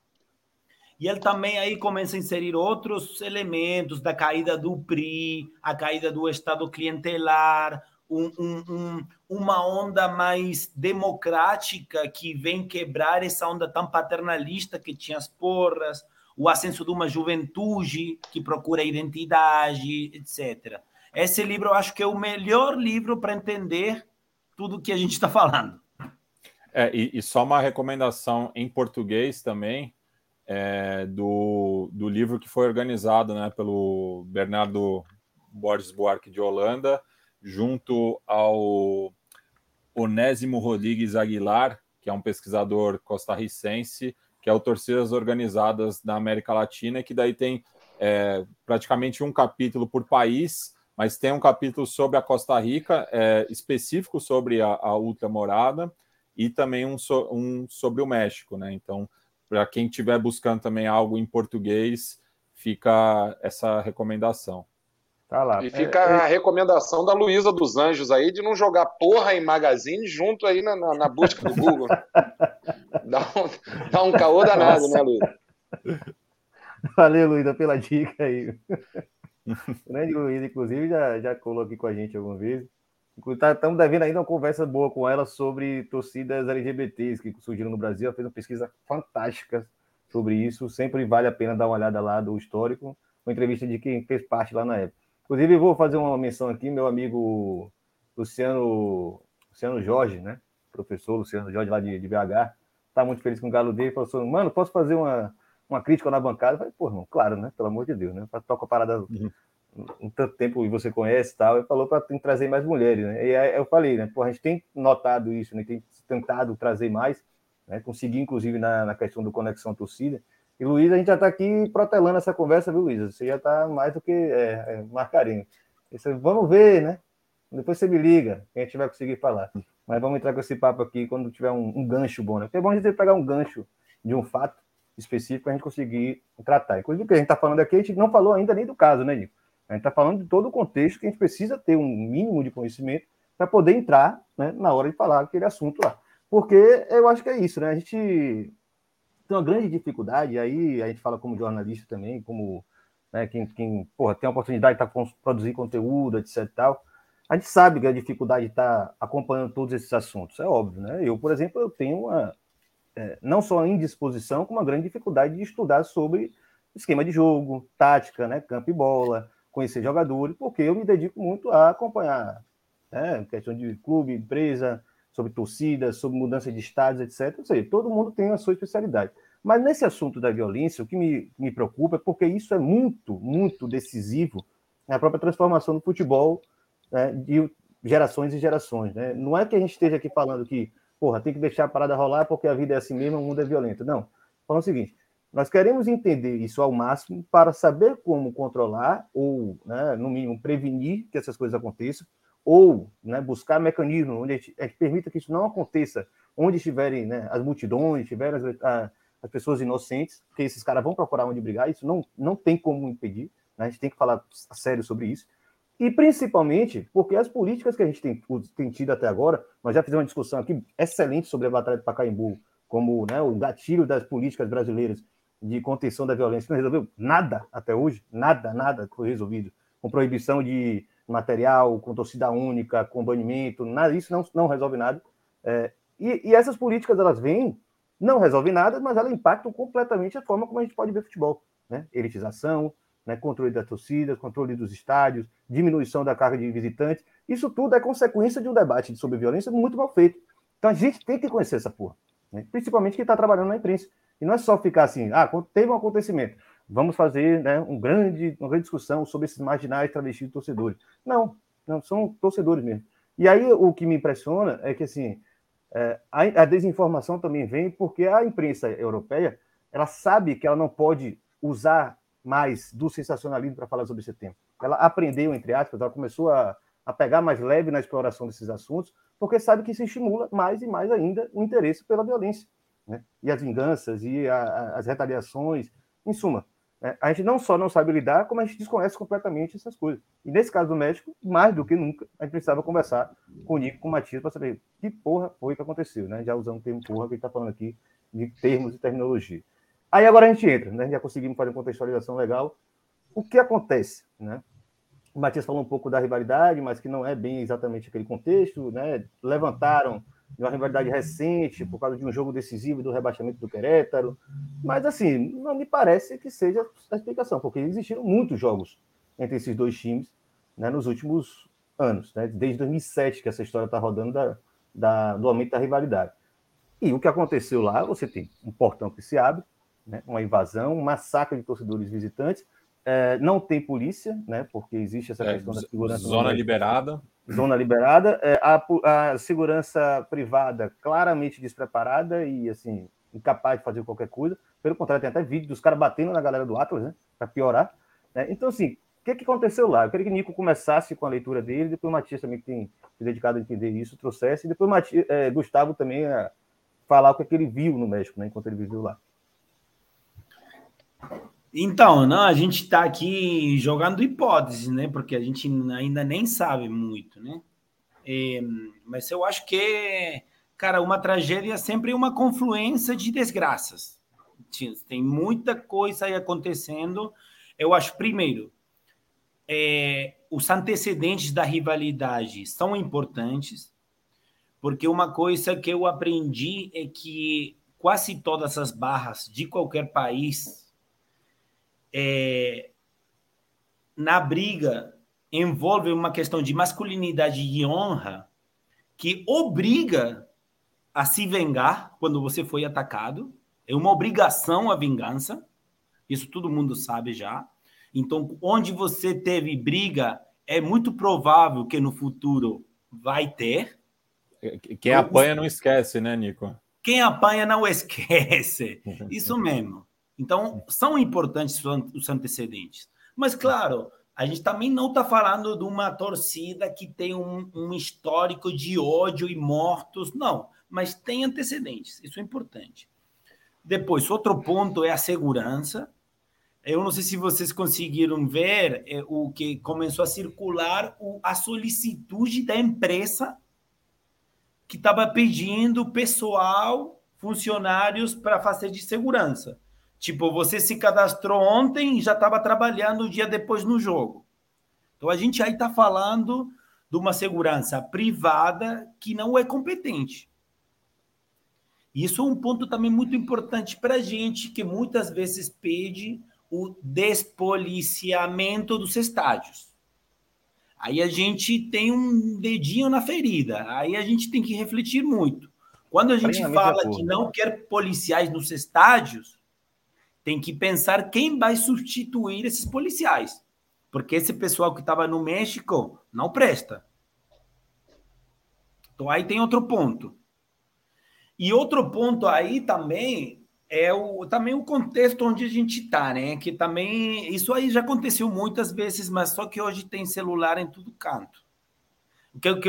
E ele também aí começa a inserir outros elementos da caída do PRI, a caída do Estado clientelar, um, um, um, uma onda mais democrática que vem quebrar essa onda tão paternalista que tinha as porras, o ascenso de uma juventude que procura identidade, etc. Esse livro eu acho que é o melhor livro para entender tudo que a gente está falando. É, e, e, só uma recomendação em português também, é, do, do livro que foi organizado né, pelo Bernardo Borges Buarque de Holanda, junto ao Onésimo Rodrigues Aguilar, que é um pesquisador costarricense, que é o Torcidas Organizadas da América Latina, que daí tem é, praticamente um capítulo por país, mas tem um capítulo sobre a Costa Rica, é, específico sobre a, a ultramorada, e também um, so, um sobre o México, né? Então, para quem estiver buscando também algo em português, fica essa recomendação. Tá lá. E fica é, é... a recomendação da Luísa dos Anjos aí de não jogar porra em magazine junto aí na, na, na busca do Google. dá, um, dá um caô danado, Nossa. né, Luísa? Valeu, Luísa, pela dica aí. O grande Luísa, inclusive, já, já colou aqui com a gente algumas vezes. Estamos tá, devendo ainda uma conversa boa com ela sobre torcidas LGBTs que surgiram no Brasil. Ela fez uma pesquisa fantástica sobre isso. Sempre vale a pena dar uma olhada lá do histórico. Uma entrevista de quem fez parte lá na época. Inclusive, vou fazer uma menção aqui, meu amigo Luciano, Luciano Jorge, né? Professor Luciano Jorge lá de, de BH. Está muito feliz com o galo dele. Falou assim, mano, posso fazer uma, uma crítica na bancada? Eu falei, pô, irmão, claro, né? Pelo amor de Deus, né? Toca a parada uhum um tanto tempo e você conhece tal, ele falou para trazer mais mulheres, né? E aí eu falei, né? Pô, a gente tem notado isso, né? Tem tentado trazer mais, né? Conseguir, inclusive, na, na questão do Conexão Torcida. E Luiz, a gente já está aqui protelando essa conversa, viu, Luiz? Você já está mais do que é, é, marcarinho. Esse, vamos ver, né? Depois você me liga, a gente vai conseguir falar. Mas vamos entrar com esse papo aqui quando tiver um, um gancho bom, né? Porque é bom a gente pegar um gancho de um fato específico para a gente conseguir tratar. Inclusive, o que a gente está falando aqui, a gente não falou ainda nem do caso, né, Nico? A gente está falando de todo o contexto que a gente precisa ter um mínimo de conhecimento para poder entrar né, na hora de falar aquele assunto lá. Porque eu acho que é isso, né? A gente tem uma grande dificuldade, aí a gente fala como jornalista também, como né, quem, quem porra, tem a oportunidade de tá, produzir conteúdo, etc. Tal. A gente sabe que a dificuldade de estar tá acompanhando todos esses assuntos, é óbvio, né? Eu, por exemplo, eu tenho uma, é, não só indisposição, como uma grande dificuldade de estudar sobre esquema de jogo, tática, né, campo e bola, conhecer jogadores, porque eu me dedico muito a acompanhar né, questão de clube, empresa, sobre torcida, sobre mudança de estados, etc. Ou seja, todo mundo tem a sua especialidade. Mas nesse assunto da violência, o que me, me preocupa é porque isso é muito, muito decisivo na própria transformação do futebol né, de gerações e gerações. Né? Não é que a gente esteja aqui falando que, porra, tem que deixar a parada rolar porque a vida é assim mesmo, o mundo é violento. Não. Falando o seguinte, nós queremos entender isso ao máximo para saber como controlar ou, né, no mínimo, prevenir que essas coisas aconteçam ou né, buscar mecanismos onde a a gente, permita que isso não aconteça onde estiverem né, as multidões, estiverem as, a, as, pessoas inocentes, porque esses caras vão procurar onde brigar, isso não, não tem como impedir, né, a gente tem que falar sério sobre isso. E principalmente porque as políticas que a gente tem, tem tido até agora, nós já fizemos uma discussão aqui excelente sobre a Batalha de Pacaembu, como né, o gatilho das políticas brasileiras de contenção da violência não resolveu nada até hoje, nada, nada foi resolvido. Com proibição de material, com torcida única, com banimento, nada, isso não, não resolve nada. É, e, e, essas políticas, elas vêm, não resolvem nada, mas elas impactam completamente a forma como a gente pode ver futebol. Né? Elitização, né, controle das torcidas, controle dos estádios, diminuição da carga de visitantes. Isso tudo é consequência de um debate sobre violência muito mal feito. Então a gente tem que conhecer essa porra, né? principalmente quem está trabalhando na imprensa. E não é só ficar assim, ah, teve um acontecimento, vamos fazer né, um grande, uma grande discussão sobre esses marginais travestis torcedores. Não, não, são torcedores mesmo. E aí o que me impressiona é que assim, é, a, a, desinformação também vem porque a imprensa europeia ela sabe que ela não pode usar mais do sensacionalismo para falar sobre esse tema. Ela aprendeu, entre aspas, ela começou a, a pegar mais leve na exploração desses assuntos, porque sabe que isso estimula mais e mais ainda o interesse pela violência. Né? E as vinganças, e a, a, as retaliações, em suma. Né? A gente não só não sabe lidar, como a gente desconhece completamente essas coisas. E nesse caso do México, mais do que nunca, a gente precisava conversar com o Nico, com o Matias, para saber que porra foi que aconteceu, né? Já usando o termo porra que gente está falando aqui, de termos e terminologia. Aí agora a gente entra, né? Já conseguimos fazer uma contextualização legal. O que acontece, né? O Matias falou um pouco da rivalidade, mas que não é bem exatamente aquele contexto, né? Levantaram uma rivalidade recente por causa de um jogo decisivo do rebaixamento do Querétaro, mas assim, não me parece que seja a explicação, porque existiram muitos jogos entre esses dois times né, nos últimos anos, né? desde 2007 que essa história está rodando da, da, do aumento da rivalidade. E o que aconteceu lá, você tem um portão que se abre, né, uma invasão, um massacre de torcedores visitantes. É, não tem polícia, né, porque existe essa é, questão da segurança. Zona liberada. Zona liberada. É, a, a segurança privada claramente despreparada e assim incapaz de fazer qualquer coisa. Pelo contrário, tem até vídeo dos caras batendo na galera do Atlas, né, para piorar. Né? Então, assim, o que, que aconteceu lá? Eu queria que o Nico começasse com a leitura dele, depois o Matias também, que tem se dedicado a entender isso, trouxesse, e depois o Matias, é, Gustavo também a falar o que, é que ele viu no México, né, enquanto ele viveu lá. Então, não, a gente está aqui jogando hipóteses, né? Porque a gente ainda nem sabe muito, né? É, mas eu acho que, cara, uma tragédia é sempre uma confluência de desgraças. Tem muita coisa aí acontecendo. Eu acho, primeiro, é, os antecedentes da rivalidade são importantes, porque uma coisa que eu aprendi é que quase todas as barras de qualquer país é, na briga envolve uma questão de masculinidade e honra que obriga a se vingar quando você foi atacado. É uma obrigação a vingança. Isso todo mundo sabe já. Então, onde você teve briga, é muito provável que no futuro vai ter. Quem apanha não esquece, né, Nico? Quem apanha não esquece. Isso mesmo. Então, são importantes os antecedentes. Mas, claro, a gente também não está falando de uma torcida que tem um, um, histórico de ódio e mortos, não. Mas tem antecedentes, isso é importante. Depois, outro ponto é a segurança. Eu não sei se vocês conseguiram ver é, o que começou a circular o, a solicitude da empresa que estava pedindo pessoal, funcionários para fazer de segurança. Tipo, você se cadastrou ontem e já estava trabalhando o dia depois no jogo. Então a gente aí está falando de uma segurança privada que não é competente. Isso é um ponto também muito importante para a gente, que muitas vezes pede o despoliciamento dos estádios. Aí a gente tem um dedinho na ferida, aí a gente tem que refletir muito. Quando a gente fala que não quer policiais nos estádios, tem que pensar quem vai substituir esses policiais. Porque esse pessoal que estava no México não presta. Então aí tem outro ponto. E outro ponto aí também é o, também o contexto onde a gente está, né? Que também isso aí já aconteceu muitas vezes, mas só que hoje tem celular em todo canto.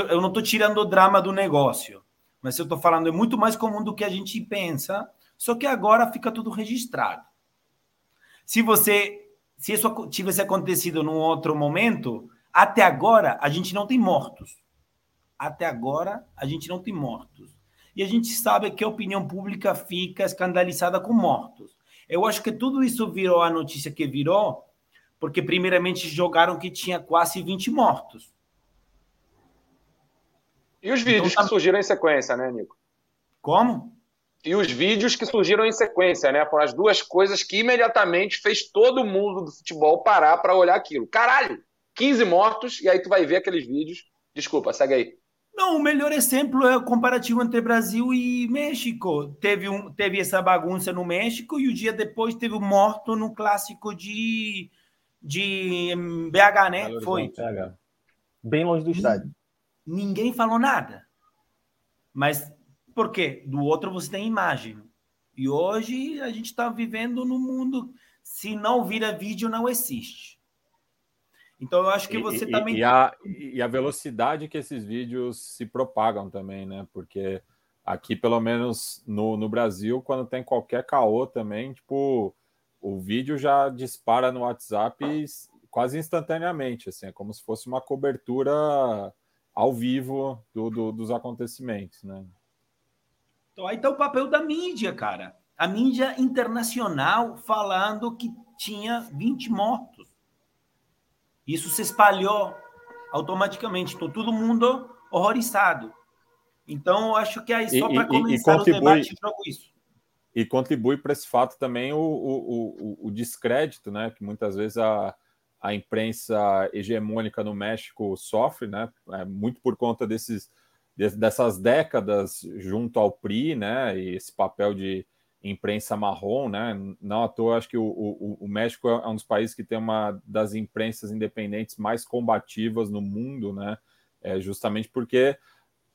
Eu não estou tirando o drama do negócio, mas eu estou falando é muito mais comum do que a gente pensa. Só que agora fica tudo registrado. Se você, se isso tivesse acontecido num outro momento, até agora a gente não tem mortos. Até agora a gente não tem mortos. E a gente sabe que a opinião pública fica escandalizada com mortos. Eu acho que tudo isso virou a notícia que virou, porque primeiramente jogaram que tinha quase 20 mortos. E os vídeos então, que surgiram em sequência, né, Nico? Como? E os vídeos que surgiram em sequência, né? Foram as duas coisas que imediatamente fez todo mundo do futebol parar para olhar aquilo. Caralho, 15 mortos, e aí tu vai ver aqueles vídeos. Desculpa, segue aí. Não, o melhor exemplo é o comparativo entre Brasil e México. Teve, um, teve essa bagunça no México e o dia depois teve um morto no clássico de, de BH, né? Foi. Bem longe do estádio. Ninguém falou nada. Mas por quê? Do outro você tem imagem. E hoje a gente está vivendo num mundo, se não vira vídeo, não existe. Então eu acho que você e, também. E a, e a velocidade que esses vídeos se propagam também, né? Porque aqui, pelo menos no, no Brasil, quando tem qualquer caô também, tipo, o vídeo já dispara no WhatsApp quase instantaneamente, assim, é como se fosse uma cobertura ao vivo do, do, dos acontecimentos, né? Então aí tá o papel da mídia, cara. A mídia internacional falando que tinha 20 mortos. Isso se espalhou automaticamente. Então todo mundo horrorizado. Então eu acho que aí só para começar e, e o debate jogo isso. E contribui para esse fato também o, o, o, o descrédito, né? Que muitas vezes a, a imprensa hegemônica no México sofre, né? É, muito por conta desses dessas décadas junto ao PRI, né, e esse papel de imprensa marrom, né, não à toa, acho que o, o, o, México é um dos países que tem uma das imprensas independentes mais combativas no mundo, né, é justamente porque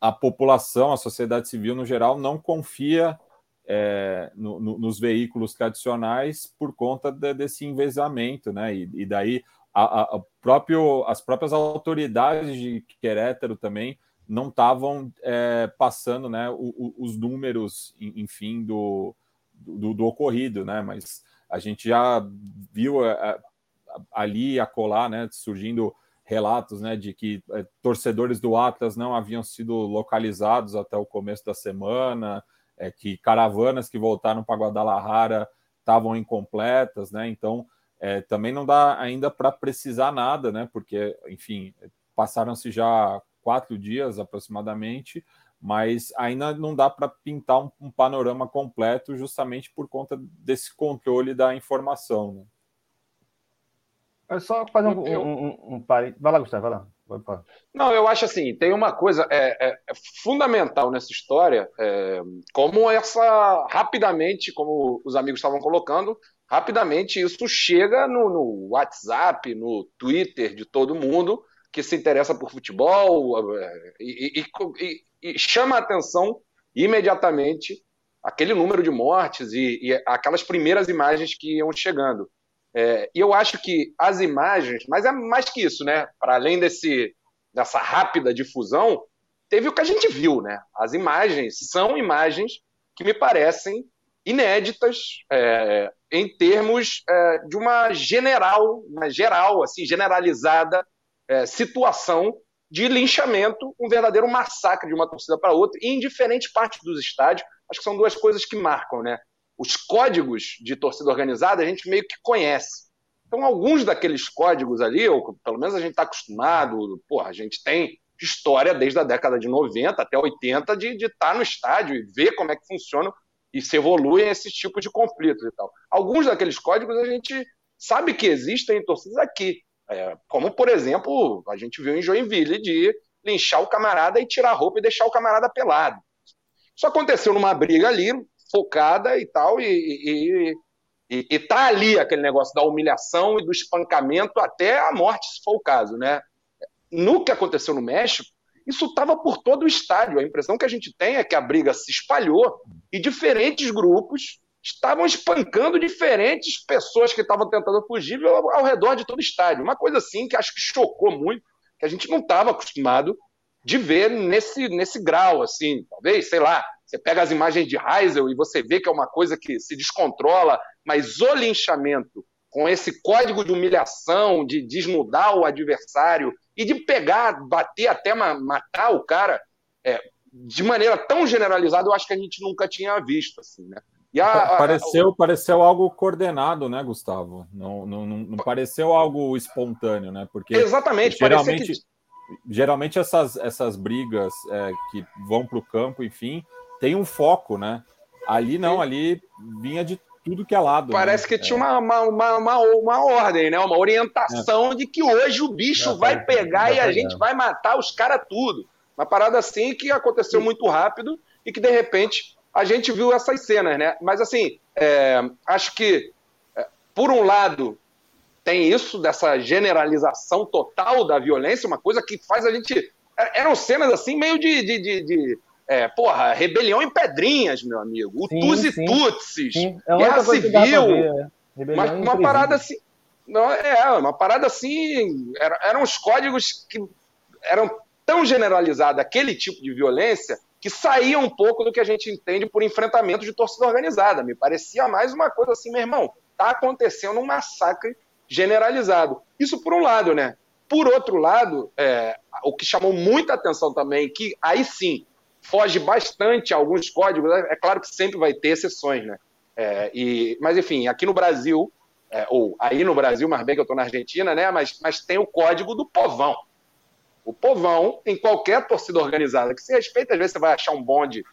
a população, a sociedade civil no geral, não confia é, no, no, nos veículos tradicionais por conta de, desse envezamento, né, e, e daí a, a próprio, as próprias autoridades de Querétaro também não estavam é, passando né, o, o, os números, enfim, do, do, do, ocorrido, né? Mas a gente já viu é, ali a colar, né, surgindo relatos né, de que é, torcedores do Atlas não haviam sido localizados até o começo da semana, é, que caravanas que voltaram para Guadalajara estavam incompletas, né? Então é, também não dá ainda para precisar nada, né? Porque, enfim, passaram-se já quatro dias aproximadamente, mas ainda não dá para pintar um, um, panorama completo justamente por conta desse controle da informação. Né? É só fazer um, eu, um, um, um pare... Vai lá, Gustavo, vai lá. Não, eu acho assim, tem uma coisa é, é, é fundamental nessa história, é, como essa, rapidamente, como os amigos estavam colocando, rapidamente isso chega no, no WhatsApp, no Twitter de todo mundo, que se interessa por futebol é, e, e, e, e chama a atenção imediatamente aquele número de mortes e, aquelas primeiras imagens que iam chegando. É, e eu acho que as imagens, mas é mais que isso, né? Para além desse, dessa rápida difusão, teve o que a gente viu, né? As imagens são imagens que me parecem inéditas é, em termos é, de uma general, uma geral, assim, generalizada é, situação de linchamento, um verdadeiro massacre de uma torcida para outra, em diferentes partes dos estádios. Acho que são duas coisas que marcam, né? Os códigos de torcida organizada a gente meio que conhece. Então, alguns daqueles códigos ali, ou pelo menos a gente está acostumado, porra, a gente tem história desde a década de 90 até 80 de estar tá no estádio e ver como é que funciona e se evoluem esses tipos de conflitos e tal. Alguns daqueles códigos a gente sabe que existem em torcidas aqui. É, como, por exemplo, a gente viu em Joinville de linchar o camarada e tirar a roupa e deixar o camarada pelado. Isso aconteceu numa briga ali, focada e tal, e, e, e, e tá ali aquele negócio da humilhação e do espancamento até a morte, se for o caso, né? No que aconteceu no México, isso estava por todo o estádio. A impressão que a gente tem é que a briga se espalhou e diferentes grupos estavam espancando diferentes pessoas que estavam tentando fugir ao, ao redor de todo o estádio. Uma coisa assim que acho que chocou muito, que a gente não estava acostumado de ver nesse, nesse grau, assim, talvez, sei lá, você pega as imagens de Heisel e você vê que é uma coisa que se descontrola, mas o linchamento com esse código de humilhação, de desnudar o adversário e de pegar, bater até matar o cara, é, de maneira tão generalizada, eu acho que a gente nunca tinha visto, assim, né? A, pareceu, a... pareceu algo coordenado, né, Gustavo? Não, não, não, não pareceu algo espontâneo, né? Porque Exatamente, geralmente, que... geralmente essas, essas brigas é, que vão para o campo, enfim, tem um foco, né? Ali não, ali vinha de tudo que é lado. Parece né? que tinha uma, uma, uma, uma, ordem, né? uma orientação é. de que hoje o bicho é, vai pegar e a gente vai matar os caras tudo. Uma parada assim que aconteceu muito rápido e que, de repente, a gente viu essas cenas, né? Mas, assim, é, acho que, é, por um lado, tem isso, dessa generalização total da violência, uma coisa que faz a gente. É, eram cenas, assim, meio de, de, de, de é, porra, rebelião em pedrinhas, meu amigo. O sim, Tuzi sim, Tutsis, sim. É guerra civil. Ver, é. uma, uma parada assim. Não, é, uma parada assim. Era, eram os códigos que eram tão generalizados, aquele tipo de violência, que saía um pouco do que a gente entende por enfrentamento de torcida organizada. Me parecia mais uma coisa assim, meu irmão, tá acontecendo um massacre generalizado. Isso por um lado, né? Por outro lado, é, o que chamou muita atenção também, que aí sim foge bastante a alguns códigos. Né? É claro que sempre vai ter exceções, né? É, e, mas, enfim, aqui no Brasil, é, ou aí no Brasil, mas bem que eu estou na Argentina, né? Mas, mas tem o código do povão. O povão, em qualquer torcida organizada que se respeita, às vezes você vai achar um bonde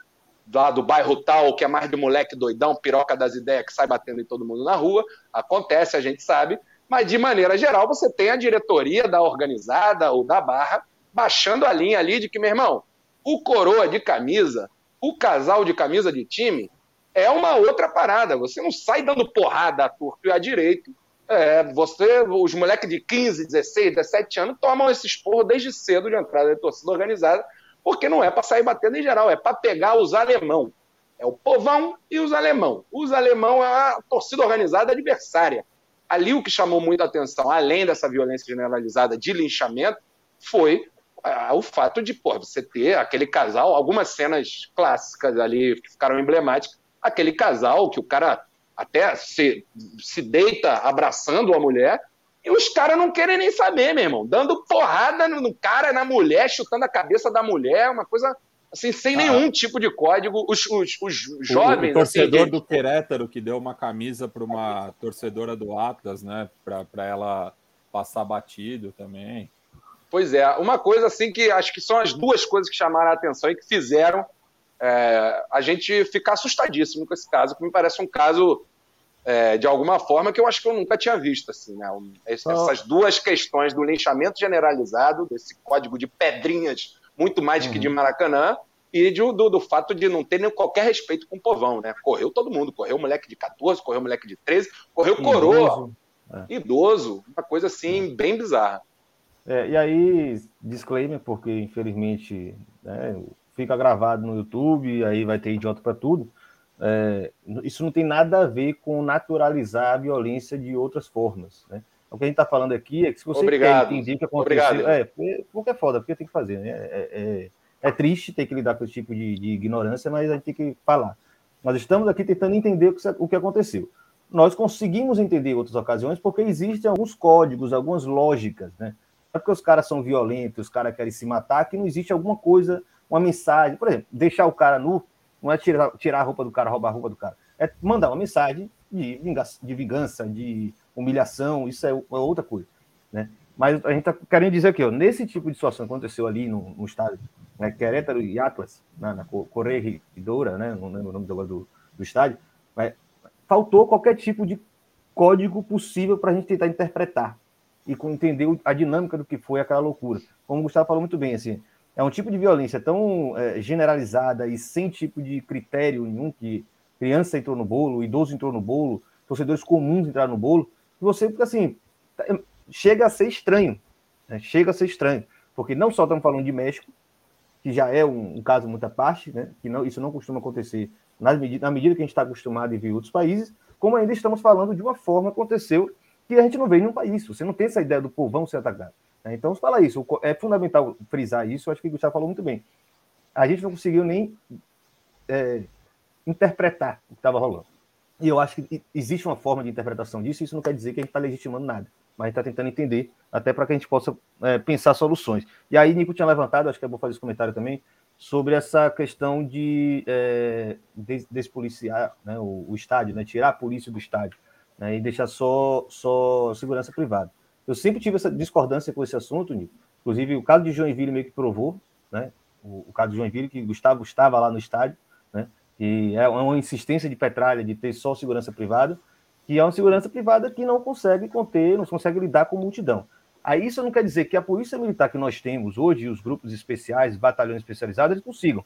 lá do bairro tal, que é mais de moleque doidão, piroca das ideias, que sai batendo em todo mundo na rua. Acontece, a gente sabe. Mas, de maneira geral, você tem a diretoria da organizada ou da barra baixando a linha ali de que, meu irmão, o coroa de camisa, o casal de camisa de time, é uma outra parada. Você não sai dando porrada a torto e a direito. É, você, os moleques de 15, 16, 17 anos tomam esse esporro desde cedo de entrada de torcida organizada, porque não é para sair batendo em geral, é para pegar os alemão. É o povão e os alemão. Os alemão é a torcida organizada adversária. Ali o que chamou muita atenção, além dessa violência generalizada de linchamento, foi o fato de pô, você ter aquele casal, algumas cenas clássicas ali que ficaram emblemáticas, aquele casal que o cara até se, se deita abraçando a mulher, e os caras não querem nem saber, meu irmão, dando porrada no cara, na mulher, chutando a cabeça da mulher, uma coisa assim, sem ah. nenhum tipo de código. Os, os, os jovens. O, o torcedor assim, do Querétaro que deu uma camisa para uma torcedora do Atlas, né, para ela passar batido também. Pois é, uma coisa assim que acho que são as duas coisas que chamaram a atenção e que fizeram é, a gente ficar assustadíssimo com esse caso, que me parece um caso é, de alguma forma que eu acho que eu nunca tinha visto assim, né? Essas duas questões do linchamento generalizado, desse código de pedrinhas muito mais uhum. que de uhum. Maracanã, e de, do, do, fato de não ter nem qualquer respeito com o povão, né? Correu todo mundo, correu moleque de 14, correu moleque de 13, correu coroa, idoso, é. idoso uma coisa assim bem bizarra. É, e aí, disclaimer, porque infelizmente né, fica gravado no YouTube, aí vai ter idiota para tudo. É, isso não tem nada a ver com naturalizar a violência de outras formas. Né? O que a gente está falando aqui é que se você Obrigado. quer entender o que aconteceu. Obrigado. É, porque é foda, porque tem que fazer. Né? É, é, é, triste ter que lidar com esse tipo de, de, ignorância, mas a gente tem que falar. Nós estamos aqui tentando entender o que, o que aconteceu. Nós conseguimos entender em outras ocasiões porque existem alguns códigos, algumas lógicas, né? é porque os caras são violentos, os caras querem se matar, que não existe alguma coisa, uma mensagem. Por exemplo, deixar o cara nu não é tirar, tirar a roupa do cara, roubar a roupa do cara. É mandar uma mensagem de vingança, de, vingança, de humilhação, isso é, é outra coisa. Né? Mas a gente está querendo dizer que nesse tipo de situação que aconteceu ali no, no estádio, né, Querétaro e Atlas, né, na Correia né, não lembro o nome do, do estádio, mas faltou qualquer tipo de código possível para a gente tentar interpretar e entender a dinâmica do que foi aquela loucura. Como o Gustavo falou muito bem, assim, é um tipo de violência tão é, generalizada e sem tipo de critério nenhum que criança entrou no bolo, idoso entrou no bolo, torcedores comuns entraram no bolo, que você fica assim, tá, é, chega a ser estranho, né? chega a ser estranho, porque não só estamos falando de México, que já é um, um caso muito à parte, né? que não, isso não costuma acontecer na medida, na medida que a gente está acostumado a ver outros países, como ainda estamos falando de uma forma que aconteceu que a gente não vê em nenhum país. Você não tem essa ideia do povão ser atacado. Né? Então, fala isso. É fundamental frisar isso. Acho que o Gustavo falou muito bem. A gente não conseguiu nem é, interpretar o que estava rolando. E eu acho que existe uma forma de interpretação disso. Isso não quer dizer que a gente está legitimando nada. Mas a gente está tentando entender, até para que a gente possa é, pensar soluções. E aí, Nico tinha levantado, acho que é bom fazer esse comentário também, sobre essa questão de é, despoliciar né, o, o estádio, né, tirar a polícia do estádio né, e deixar só, só segurança privada. Eu sempre tive essa discordância com esse assunto, Nico. Inclusive, o caso de Joinville meio que provou, né? O, o caso de Joinville, que Gustavo estava lá no estádio, né? E é uma insistência de Petralha de ter só segurança privada, que é uma segurança privada que não consegue conter, não consegue lidar com multidão. Aí isso não quer dizer que a polícia militar que nós temos hoje, os grupos especiais, batalhões especializados, eles consigam.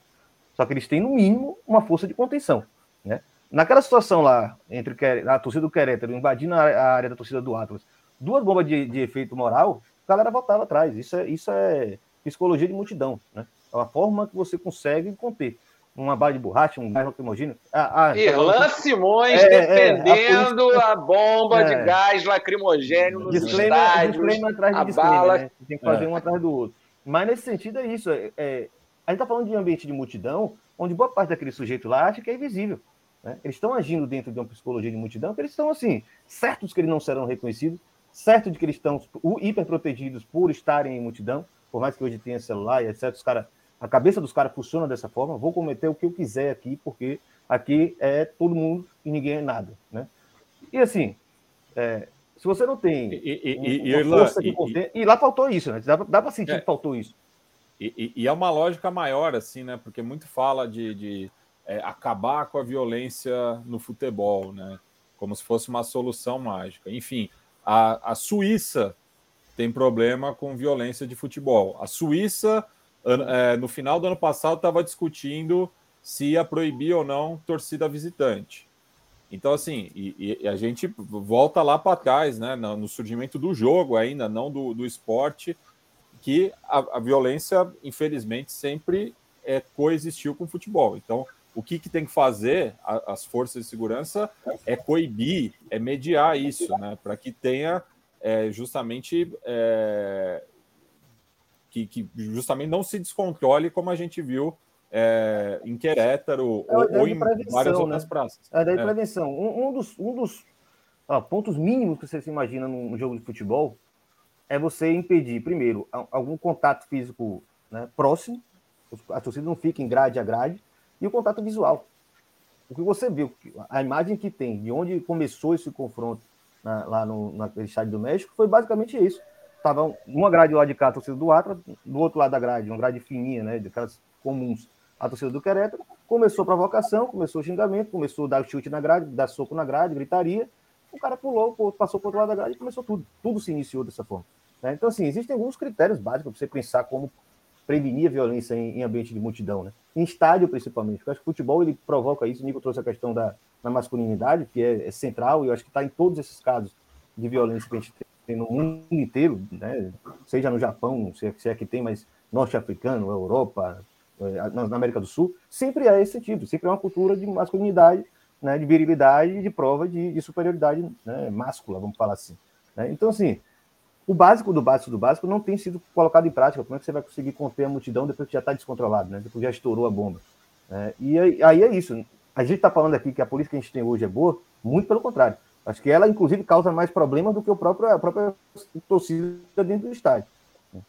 Só que eles têm, no mínimo, uma força de contenção. Né? Naquela situação lá, entre a torcida do Querétaro invadindo a área da torcida do Atlas, duas bombas de, de efeito moral, a galera voltava atrás. Isso é, isso é psicologia de multidão. Né? É uma forma que você consegue conter uma bala de borracha, um gás lacrimogêneo. Ah, ah, Irlan Simões é, defendendo é, a, a, bomba de é. gás lacrimogêneo nos disclaimer, estádios, disclaimer atrás de disclaimer, bala... né? Tem que fazer um atrás do outro. Mas nesse sentido é isso. É, é, a gente está falando de ambiente de multidão, onde boa parte daquele sujeito lá acha que é invisível. Né? Eles estão agindo dentro de uma psicologia de multidão, que eles estão assim, certos que eles não serão reconhecidos, certo de que eles estão hiperprotegidos por estarem em multidão, por mais que hoje tenha celular e etc. Os caras a cabeça dos caras funciona dessa forma, vou cometer o que eu quiser aqui, porque aqui é todo mundo e ninguém é nada, né? E assim, é, se você não tem e, uma força e, e, lá faltou isso, né? Dá, dá para sentir é, que faltou isso. E, é uma lógica maior, assim, né? Porque muito fala de, de é, acabar com a violência no futebol, né? Como se fosse uma solução mágica. Enfim, a, a Suíça tem problema com violência de futebol. A Suíça é, no final do ano passado estava discutindo se ia proibir ou não torcida visitante. Então, assim, e, e a gente volta lá para trás, né, no, surgimento do jogo ainda, não do, do esporte, que a, a, violência, infelizmente, sempre é, coexistiu com o futebol. Então, o que, que tem que fazer a, as forças de segurança é coibir, é mediar isso, né, para que tenha é, justamente é, que, que justamente não se descontrole como a gente viu é, em Querétaro é ou, ou em várias outras né? praças. É a ideia de é. prevenção. Um, um dos, um dos ó, pontos mínimos que você se imagina num jogo de futebol é você impedir, primeiro, algum contato físico né, próximo, a torcida não fica em grade a grade, e o contato visual. O que você viu, a imagem que tem de onde começou esse confronto na, lá no, no estádio do México foi basicamente isso estava uma grade lá de cá, a torcida do Atlas, do outro lado da grade, uma grade fininha, né, de aquelas comuns, a torcida do Querétaro. Começou a provocação, começou o xingamento, começou a dar chute na grade, dar soco na grade, gritaria. O cara pulou, passou para o outro lado da grade e começou tudo. Tudo se iniciou dessa forma. Né? Então, assim, existem alguns critérios básicos para você pensar como prevenir a violência em, em, ambiente de multidão, né? Em estádio, principalmente. Eu acho que o futebol ele provoca isso. O Nico trouxe a questão da, da masculinidade, que é, é central, e eu acho que está em todos esses casos de violência que a gente tem no mundo inteiro, né? seja no Japão, se é, se é que tem, mas norte-africano, Europa, é, na, América do Sul, sempre é esse sentido, sempre é uma cultura de masculinidade, né, de virilidade, de prova de, de superioridade né, máscula, vamos falar assim. Né? Então, assim, o básico do básico do básico não tem sido colocado em prática. Como é que você vai conseguir conter a multidão depois que já está descontrolado, né? depois que já estourou a bomba? Né? E aí, aí é isso. A gente está falando aqui que a polícia que a gente tem hoje é boa, muito pelo contrário. Acho que ela, inclusive, causa mais problemas do que o próprio, a própria torcida dentro do estádio.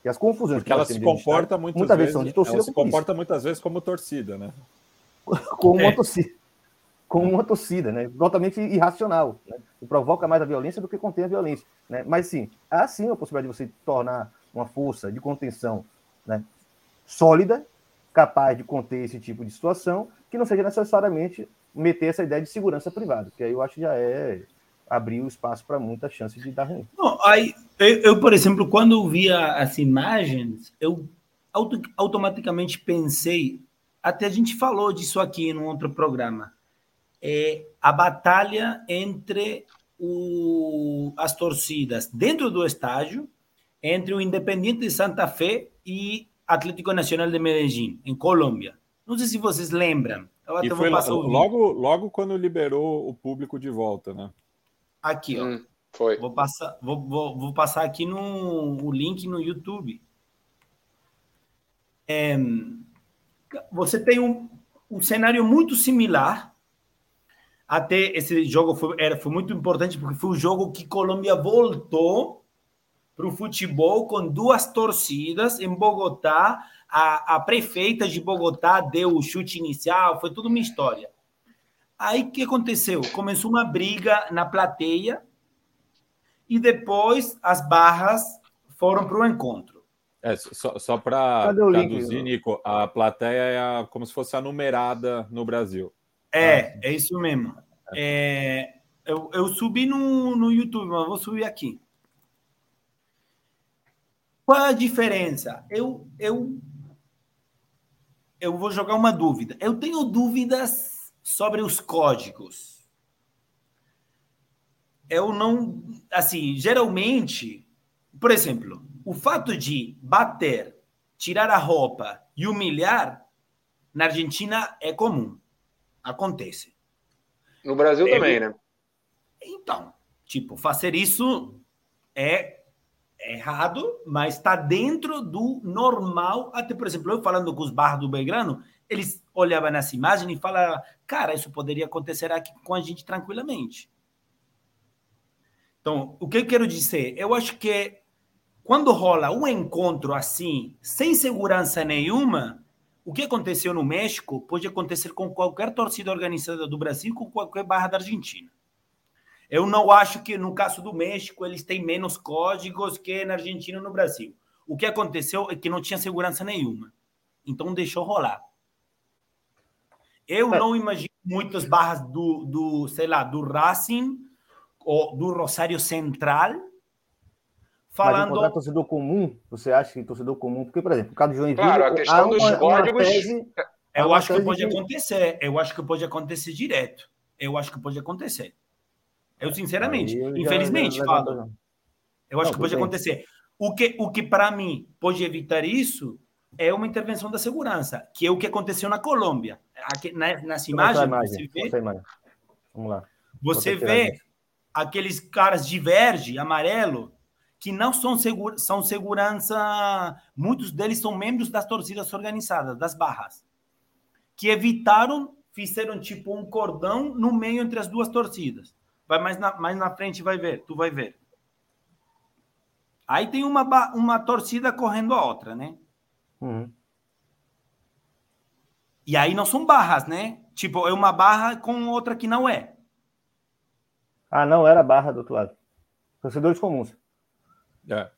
E as confusões. Porque ela se comporta estádio, muitas, muitas vezes, de torcida ela se comporta muitas vezes como torcida, né? como uma é. torcida. Como uma torcida, né? Totalmente irracional. Né? E provoca mais a violência do que contém a violência. Né? Mas sim, há sim a possibilidade de você tornar uma força de contenção né? sólida, capaz de conter esse tipo de situação, que não seja necessariamente meter essa ideia de segurança privada, que aí eu acho que já é abriu espaço para muita chance de dar ruim. Não, aí, eu, eu, por exemplo, quando via as imagens, eu auto, automaticamente pensei, até a gente falou disso aqui em um outro programa, é a batalha entre o, as torcidas dentro do estádio, entre o Independiente de Santa Fé e Atlético Nacional de Medellín, em Colômbia. Não sei se vocês lembram. e foi logo, logo quando liberou o público de volta, né? Aqui, ó. Hum, foi. Vou passar, vou, vou, vou passar aqui no o link no YouTube. É, você tem um, um cenário muito similar. Até esse jogo foi, era, foi muito importante porque foi o jogo que Colômbia voltou para o futebol com duas torcidas em Bogotá. A, a prefeita de Bogotá deu o chute inicial, foi tudo uma história. Aí o que aconteceu? Começou uma briga na plateia e depois as barras foram para o encontro. É, só, só para traduzir, Nico, a plateia é a, como se fosse a numerada no Brasil. É, é isso mesmo. É, eu, eu subi no, no YouTube, mas vou subir aqui. Qual a diferença? Eu, eu, eu vou jogar uma dúvida. Eu tenho dúvidas sobre os códigos. Eu não. Assim, geralmente, por exemplo, o fato de bater, tirar a roupa e humilhar, na Argentina é comum. Acontece. No Brasil também, né? Então, tipo, fazer isso é errado, mas está dentro do normal. Até, por exemplo, eu falando com os barros do Belgrano, eles olhavam nessa imagem e falavam, cara, isso poderia acontecer aqui com a gente tranquilamente. Então, o que eu quero dizer? Eu acho que quando rola um encontro assim, sem segurança nenhuma, o que aconteceu no México pode acontecer com qualquer torcida organizada do Brasil, com qualquer barra da Argentina. Eu não acho que no caso do México eles têm menos códigos que na Argentina e no Brasil. O que aconteceu é que não tinha segurança nenhuma. Então deixou rolar. Eu é. não imagino muitas barras do, do, sei lá, do Racing ou do Rosário Central falando. Mas torcedor comum, você acha que torcedor comum, porque, por exemplo, o caso do Joinville. Claro, a questão dos uma, códigos. Uma tese, eu acho que pode de... acontecer. Eu acho que pode acontecer direto. Eu acho que pode acontecer. Eu, sinceramente, eu infelizmente, já, já falo. Eu acho não, que pode bem. acontecer. O que, o que para mim pode evitar isso é uma intervenção da segurança, que é o que aconteceu na Colômbia. Aqui, na, nas imagens, imagem, você vê, Vamos lá. Você vê aqueles caras de verde, amarelo, que não são, segura, são segurança, muitos deles são membros das torcidas organizadas, das barras, que evitaram, fizeram tipo um cordão no meio entre as duas torcidas. Vai mais na, mais na frente, vai ver, tu vai ver. Aí tem uma, uma torcida correndo a outra, né? Uhum. E aí não são barras, né? Tipo, é uma barra com outra que não é. Ah, não era barra do outro lado. Torcedores comuns. É.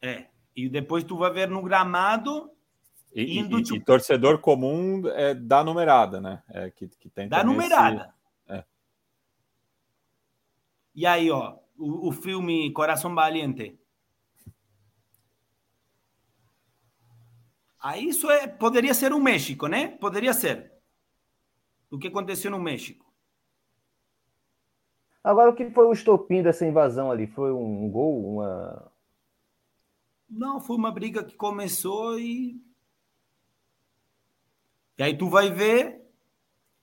É. E depois tu vai ver no gramado. E, indo, e, tipo... e torcedor comum é da numerada, né? É, que, que tem da numerada. Esse... É. E aí, ó, o, o filme Coração Valiente. Aí isso é, poderia ser o México, né? Poderia ser. O que aconteceu no México. Agora, o que foi o estopim dessa invasão ali? Foi um gol? Uma... Não, foi uma briga que começou e. E aí tu vai ver.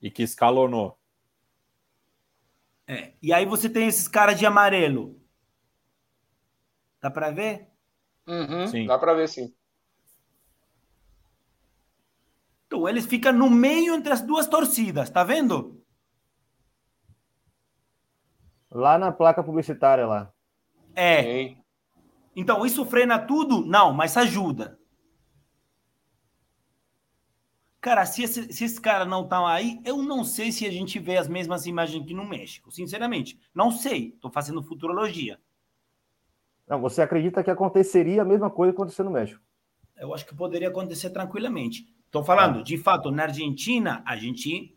E que escalonou. É. E aí você tem esses caras de amarelo. Dá para ver? Uhum, sim. Dá para ver, sim. Então, eles ficam no meio entre as duas torcidas, tá vendo? Lá na placa publicitária lá. É. Sim. Então, isso frena tudo? Não, mas ajuda. Cara, se esse, se esse cara não tá aí, eu não sei se a gente vê as mesmas imagens que no México. Sinceramente, não sei. Estou fazendo futurologia. Não, você acredita que aconteceria a mesma coisa que aconteceu no México? Eu acho que poderia acontecer tranquilamente. Estou falando, de fato, na Argentina, a gente,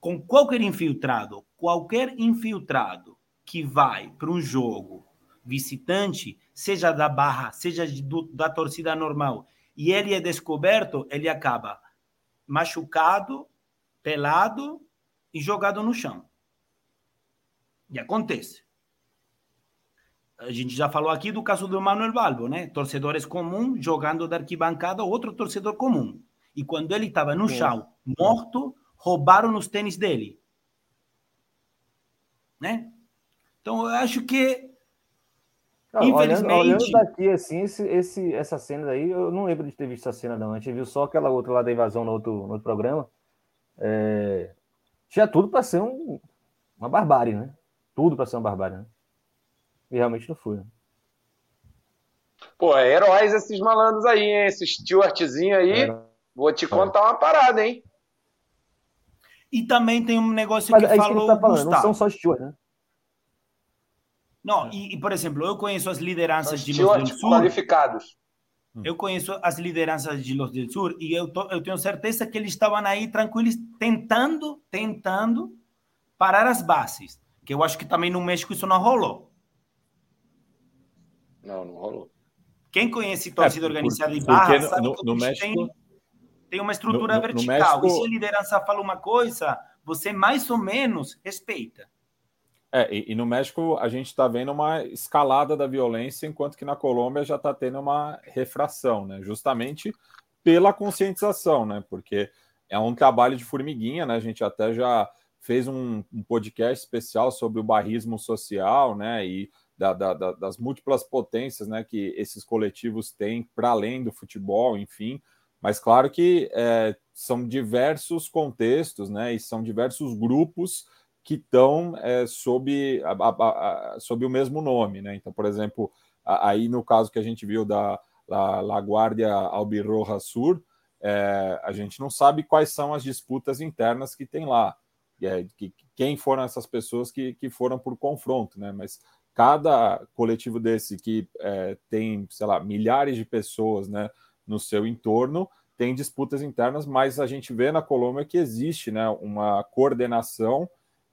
com qualquer infiltrado, qualquer infiltrado que vai para um jogo visitante, seja da barra, seja do, da torcida normal, e ele é descoberto, ele acaba machucado, pelado e jogado no chão. E acontece. A gente já falou aqui do caso do Manuel Balbo, né? Torcedores comuns jogando da arquibancada, outro torcedor comum. E quando ele estava no chão, morto, roubaram os tênis dele. Né? Então, eu acho que. Não, infelizmente. Olhando, olhando, daqui, assim, esse, esse, essa cena aí, eu não lembro de ter visto essa cena, não. A gente viu só aquela outra lá da invasão no outro, no outro programa. É... Tinha tudo para ser um, uma barbárie, né? Tudo para ser uma barbárie, né? E realmente não foi. Né? Pô, é heróis esses malandros aí, hein? Esse Stuartzinho aí. É. Vou te contar uma parada, hein? E também tem um negócio Mas, que é falou. Que tá falando, não são só Stuart, né? Não, e, e, por exemplo, eu conheço as lideranças de Los del Sur. qualificados. Eu conheço as lideranças de Los del Sur e eu, tô, eu tenho certeza que eles estavam aí tranquilos, tentando, tentando parar as bases. Que eu acho que também no México isso não rolou. Não, não rolou. Quem conhece torcida é, organizada e barra sabe no, que no México... tem, tem uma estrutura no, vertical. México... E se a liderança fala uma coisa, você mais ou menos respeita. É, e, e, no México a gente está vendo uma escalada da violência, enquanto que na Colômbia já está tendo uma refração, né? Justamente pela conscientização, né? Porque é um trabalho de formiguinha, né? A gente até já fez um, um podcast especial sobre o barrismo social, né? E da, da, da, das múltiplas potências, né? Que esses coletivos têm para além do futebol, enfim. Mas claro que é, são diversos contextos, né? E são diversos grupos que estão é, sob, sob o mesmo nome. Né? Então, por exemplo, aí no caso que a gente viu da La, La Guardia Albirroja Sur, é, a gente não sabe quais são as disputas internas que tem lá. É, que, quem foram essas pessoas que, que foram por confronto, né? Mas cada coletivo desse que é, tem, sei lá, milhares de pessoas né, no seu entorno tem disputas internas, mas a gente vê na Colômbia que existe né, uma coordenação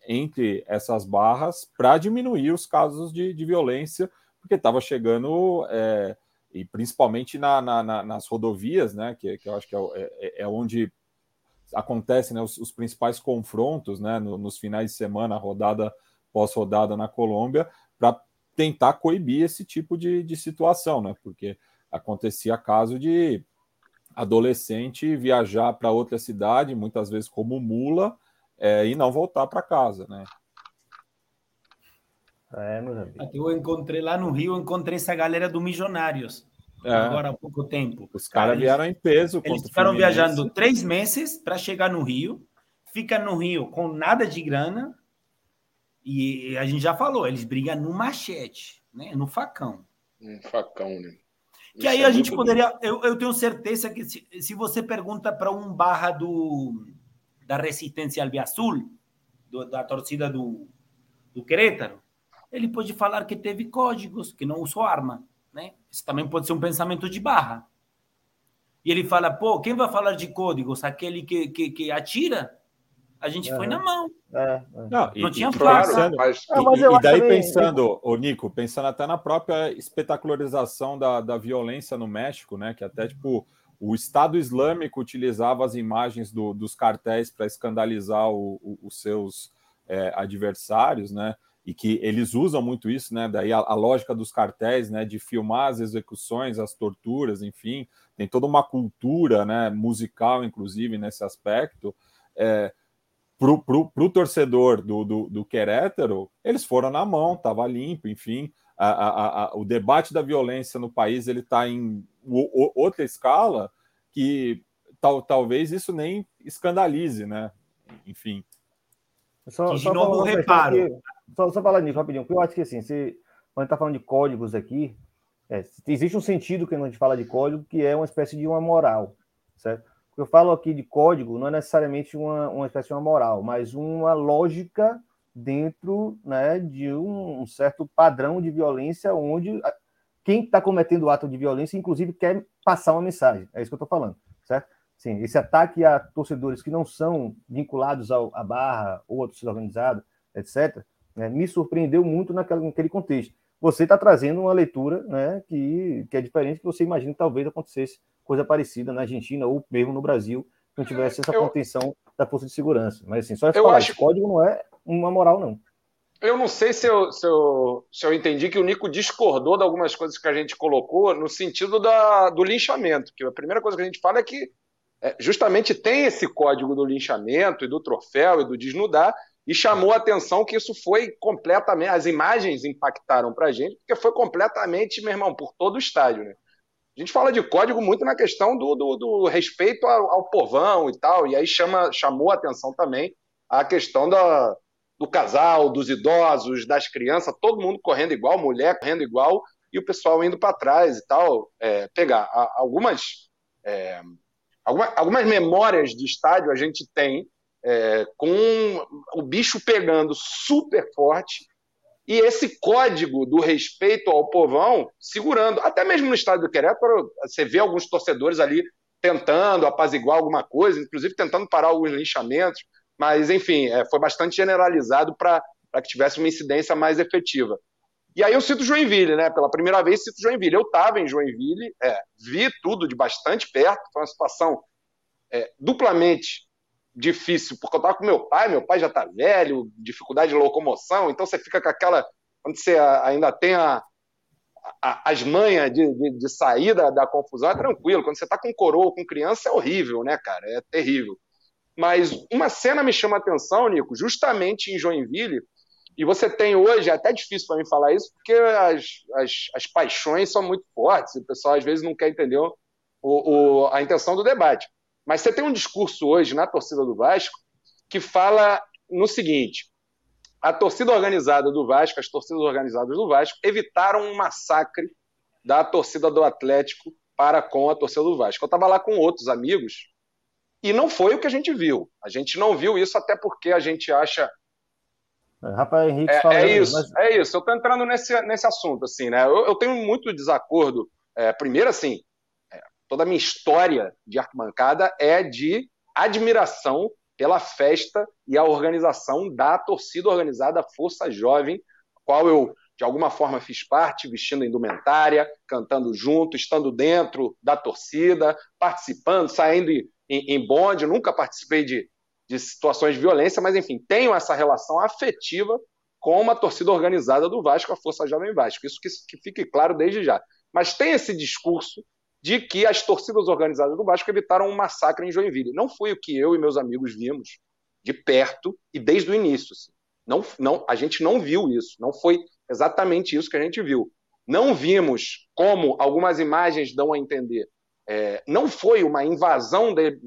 entre essas barras para diminuir os casos de, de violência, porque estava chegando, é, e principalmente na, na, na, nas rodovias, né, que, que eu acho que é, é, é onde acontecem né, os, os, principais confrontos né, no, nos finais de semana, rodada pós-rodada na Colômbia, para tentar coibir esse tipo de, de situação, né, porque acontecia caso de adolescente viajar para outra cidade, muitas vezes como mula, é, e não voltar para casa, né? É, meus amigos. Eu encontrei lá no Rio, encontrei essa galera do Milionários. É. Agora há pouco tempo. Os caras vieram em peso. Eles ficaram viajando três meses para chegar no Rio, fica no Rio com nada de grana, e a gente já falou, eles brigam no machete, né? no facão. Um facão, né? Que Isso aí é a gente poderia. Eu, eu tenho certeza que se, se você pergunta para um barra do, da resistência albiazul, do, da torcida do, do Querétaro, ele pode falar que teve códigos, que não usou arma. Né? Isso também pode ser um pensamento de barra. E ele fala, pô, quem vai falar de códigos? Aquele que, que, que atira? A gente é, foi na mão. É, é. Não, não e, tinha claro, pensando, mas... E, e, daí pensando, o Nico, pensando até na própria espetacularização da, da violência no México, né? Que até, tipo, o Estado Islâmico utilizava as imagens do, dos cartéis para escandalizar o, o, os seus é, adversários, né? E que eles usam muito isso, né? Daí a, a, lógica dos cartéis, né? De filmar as execuções, as torturas, enfim, tem toda uma cultura, né? Musical, inclusive, nesse aspecto. É, pro, pro, pro torcedor do, do, do Querétaro, eles foram na mão, estava limpo, enfim. A, a, o debate da violência no país ele está em outra escala que tal, talvez isso nem escandalize, né? Enfim. Só, de só novo, reparo. Aqui, só, só falar nisso rapidinho, porque eu acho que assim, se, quando a gente está falando de códigos aqui, é, existe um sentido que a gente fala de código que é uma espécie de uma moral, certo? O que eu falo aqui de código não é necessariamente uma, uma espécie de uma moral, mas uma lógica dentro né, de um, um certo padrão de violência onde quem está cometendo o ato de violência, inclusive, quer passar uma mensagem. É isso que eu estou falando, certo? Sim, esse ataque a torcedores que não são vinculados ao, à barra ou a torcida organizada, etc., né, me surpreendeu muito naquele, naquele contexto. Você está trazendo uma leitura né, que, que é diferente que você imagina que talvez acontecesse coisa parecida na Argentina ou mesmo no Brasil, não tivesse essa eu, contenção da força de segurança. Mas assim, só falar, acho... código não é uma moral, não. Eu não sei se eu, se, eu, se eu entendi que o Nico discordou de algumas coisas que a gente colocou no sentido da, do linchamento, que a primeira coisa que a gente fala é que é, justamente tem esse código do linchamento e do troféu e do desnudar, e chamou a atenção que isso foi completamente. As imagens impactaram para a gente, porque foi completamente, meu irmão, por todo o estádio. Né? A gente fala de código muito na questão do, do, do respeito ao, ao, povão e tal, e aí chama, chamou a atenção também a questão da, do casal, dos idosos, das crianças, todo mundo correndo igual, mulher correndo igual, e o pessoal indo para trás e tal. É, pegar algumas, é, algumas, memórias de estádio a gente tem é, com o bicho pegando super forte e esse código do respeito ao povão segurando. Até mesmo no estádio do Querétaro, você vê alguns torcedores ali tentando apaziguar alguma coisa, inclusive tentando parar alguns linchamentos, mas, enfim, é, foi bastante generalizado para que tivesse uma incidência mais efetiva. E aí eu cito Joinville, né? Pela primeira vez cito Joinville. Eu estava em Joinville, é, vi tudo de bastante perto, foi uma situação é, duplamente difícil, porque eu estava com meu pai, meu pai já está velho, dificuldade de locomoção, então você fica com aquela. Quando você ainda tem a, a, as manhas de, de, de saída da confusão, é tranquilo. Quando você está com coroa, com criança, é horrível, né, cara? É terrível. Mas uma cena me chama a atenção, Nico, justamente em Joinville, e você tem hoje, é até difícil para mim falar isso, porque as, as, as, paixões são muito fortes, e o pessoal às vezes não quer entender o, o, a intenção do debate. Mas você tem um discurso hoje na torcida do Vasco que fala no seguinte: a torcida organizada do Vasco, as torcidas organizadas do Vasco, evitaram um massacre da torcida do Atlético para com a torcida do Vasco. Eu estava lá com outros amigos e não foi o que a gente viu. A gente não viu isso até porque a gente acha. É, Rafael Henrique é, é isso, mas... é isso. Eu estou entrando nesse, nesse assunto, assim, né? Eu, eu tenho muito desacordo. É, primeiro, assim, toda a minha história de arquibancada é de admiração pela festa e a organização da torcida organizada Força Jovem, qual eu de alguma forma fiz parte, vestindo indumentária, cantando junto, estando dentro da torcida, participando, saindo em, em bonde. nunca participei de, de situações de violência, mas enfim, tenho essa relação afetiva com uma torcida organizada do Vasco, a Força Jovem Vasco. Isso que, que fique claro desde já. Mas tem esse discurso de que as torcidas organizadas do Vasco evitaram um massacre em Joinville. Não foi o que eu e meus amigos vimos de perto e desde o início. Assim. Não, não, a gente não viu isso. Não foi exatamente isso que a gente viu. Não vimos, como algumas imagens dão a entender, é, não foi uma invasão de,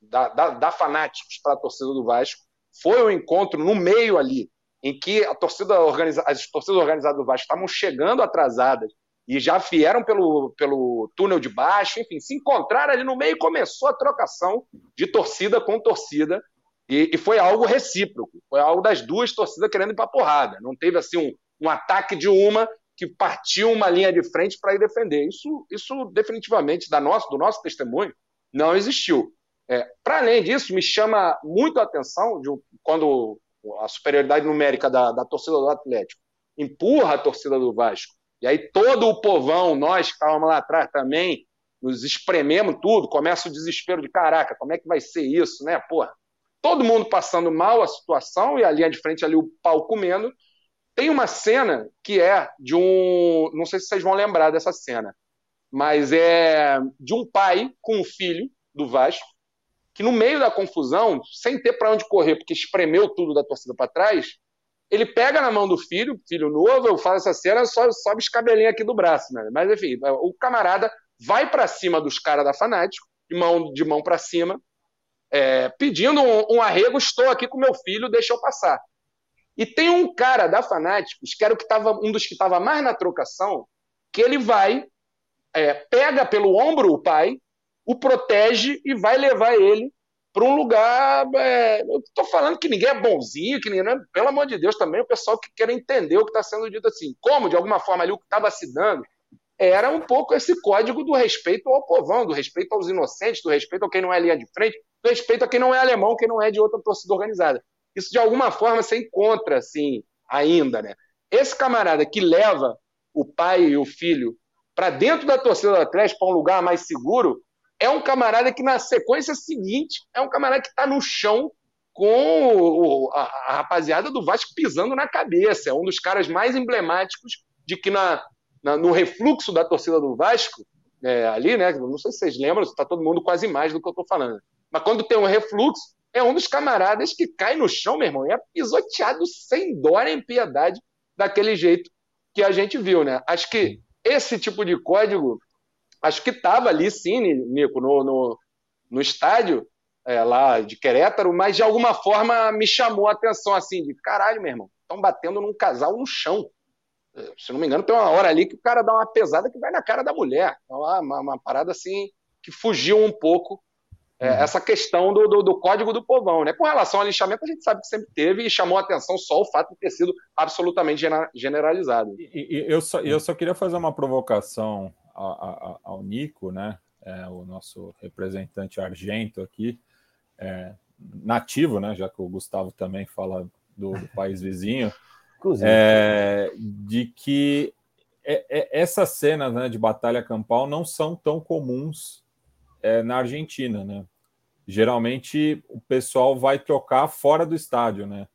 da, da, da fanáticos para a torcida do Vasco. Foi um encontro no meio ali, em que a torcida organiza, as torcidas organizadas do Vasco estavam chegando atrasadas e já vieram pelo, pelo túnel de baixo, enfim, se encontraram ali no meio e começou a trocação de torcida com torcida. E, e foi algo recíproco, foi algo das duas torcidas querendo ir para porrada. Não teve assim um, um ataque de uma que partiu uma linha de frente para ir defender. Isso, isso definitivamente, da nosso, do nosso testemunho, não existiu. É, para além disso, me chama muito a atenção de, quando a superioridade numérica da, da torcida do Atlético empurra a torcida do Vasco e aí todo o povão, nós que estávamos lá atrás também, nos esprememos tudo, começa o desespero de caraca, como é que vai ser isso, né? Porra, todo mundo passando mal a situação e a linha de frente ali o pau comendo. Tem uma cena que é de um, não sei se vocês vão lembrar dessa cena, mas é de um pai com um filho do Vasco que no meio da confusão, sem ter para onde correr, porque espremeu tudo da torcida para trás, ele pega na mão do filho, filho novo, eu falo essa cena, só sobe os cabelinhos aqui do braço, né? Mas enfim, o camarada vai para cima dos caras da Fanático, de mão, de mão para cima, é, pedindo um, um, arrego, estou aqui com meu filho, deixa eu passar. E tem um cara da Fanáticos, que era o que tava, um dos que estava mais na trocação, que ele vai, é, pega pelo ombro o pai, o protege e vai levar ele para um lugar. É, eu estou falando que ninguém é bonzinho, que ninguém. Né? Pelo amor de Deus, também o pessoal que quer entender o que está sendo dito assim. Como, de alguma forma, ali o que estava se dando era um pouco esse código do respeito ao povão, do respeito aos inocentes, do respeito a quem não é linha de frente, do respeito a quem não é alemão, quem não é de outra torcida organizada. Isso, de alguma forma, você encontra, assim, ainda, né? Esse camarada que leva o pai e o filho para dentro da torcida do Atlético, para um lugar mais seguro, é um camarada que na sequência seguinte é um camarada que está no chão com o, a, a, rapaziada do Vasco pisando na cabeça. É um dos caras mais emblemáticos de que na, na no refluxo da torcida do Vasco, é, ali, né? Não sei se vocês lembram, está todo mundo quase mais do que eu estou falando. Mas quando tem um refluxo, é um dos camaradas que cai no chão, meu irmão, e é pisoteado sem dó nem piedade daquele jeito que a gente viu, né? Acho que esse tipo de código acho que estava ali sim, Nico, no, no, no estádio é, lá de Querétaro, mas de alguma forma me chamou a atenção assim, de caralho, meu irmão, estão batendo num casal no chão. É, se não me engano, tem uma hora ali que o cara dá uma pesada que vai na cara da mulher. Então, uma, uma parada assim que fugiu um pouco é, uhum. essa questão do, do, do, código do povão. Né? Com relação ao lixamento, a gente sabe que sempre teve e chamou a atenção só o fato de ter sido absolutamente generalizado. E, e eu, só, eu só queria fazer uma provocação ao, ao Nico, né? É, o nosso representante argento aqui, é, nativo, né? Já que o Gustavo também fala do, do país vizinho, é, de que é, é, essas cenas né, de batalha campal não são tão comuns é, na Argentina, né? Geralmente o pessoal vai trocar fora do estádio, né?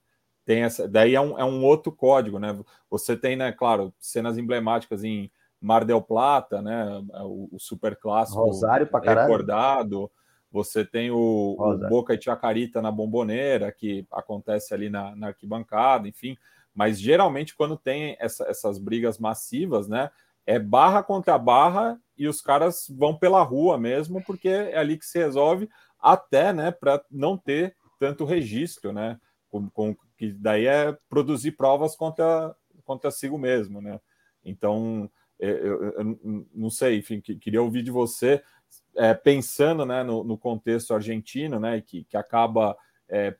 Tem essa, daí é um, é um outro código, né? Você tem, né, claro, cenas emblemáticas em Mar del Plata, né? O, o super clássico Rosário recordado. Você tem o, o, Boca e Chacarita na bomboneira, que acontece ali na, na arquibancada, enfim. Mas geralmente, quando tem essa, essas brigas massivas, né? É barra contra barra e os caras vão pela rua mesmo, porque é ali que se resolve, até né, para não ter tanto registro, né? Com, com, que daí é produzir provas contra, contra si mesmo, né? Então, é, eu, eu, eu não sei, enfim, que, queria ouvir de você, é, pensando né, no, no, contexto argentino, né, que, que acaba é,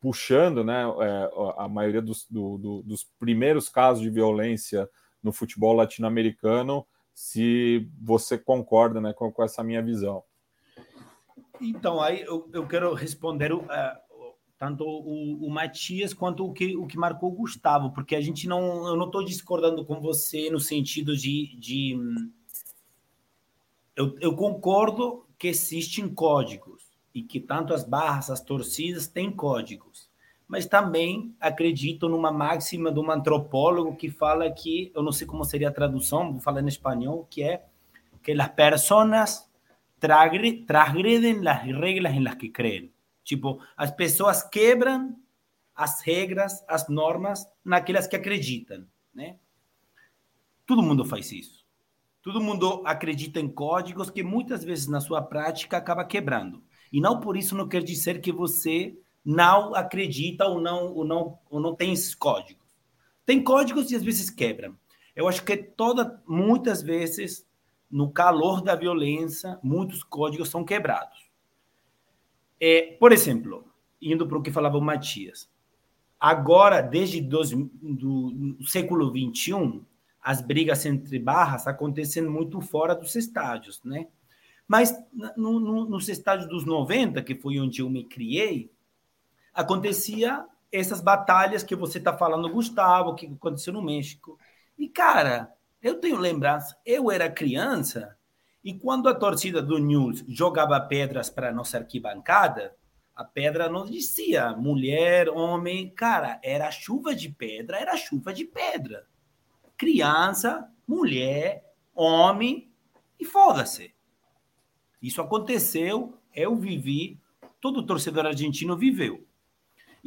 puxando né, é, a maioria dos, do, do, dos primeiros casos de violência no futebol latino-americano, se você concorda né, com, com, essa minha visão. Então, aí eu, eu quero responder uh, tanto o, o, Matias quanto o que, o que marcou o Gustavo, porque a gente não. Eu não estou discordando com você no sentido de. de eu, eu concordo que existem códigos e que tanto as barras, as torcidas têm códigos mas também acredito numa máxima de um antropólogo que fala que, eu não sei como seria a tradução, vou falar em espanhol, que é que as pessoas transgredem as regras em las que creem. Tipo, as pessoas quebram as regras, as normas naquelas que acreditam, né? Todo mundo faz isso. Todo mundo acredita em códigos que muitas vezes na sua prática acaba quebrando. E não por isso não quer dizer que você não acredita ou não, ou não, ou não tem esses códigos. Tem códigos e às vezes quebram. Eu acho que toda, muitas vezes, no calor da violência, muitos códigos são quebrados. É, por exemplo, indo para o que falava o Matias, agora, desde dois, do século XXI, as brigas entre barras acontecem muito fora dos estádios, né? Mas no, no, nos estádios dos 90, que foi onde eu me criei, acontecia essas batalhas que você está falando, Gustavo, que aconteceu no México. E, cara, eu tenho lembrança, eu era criança, e quando a torcida do News jogava pedras para nossa arquibancada, a pedra não dizia mulher, homem, cara, era chuva de pedra, era chuva de pedra. Criança, mulher, homem, e foda-se. Isso aconteceu, eu vivi, todo torcedor argentino viveu.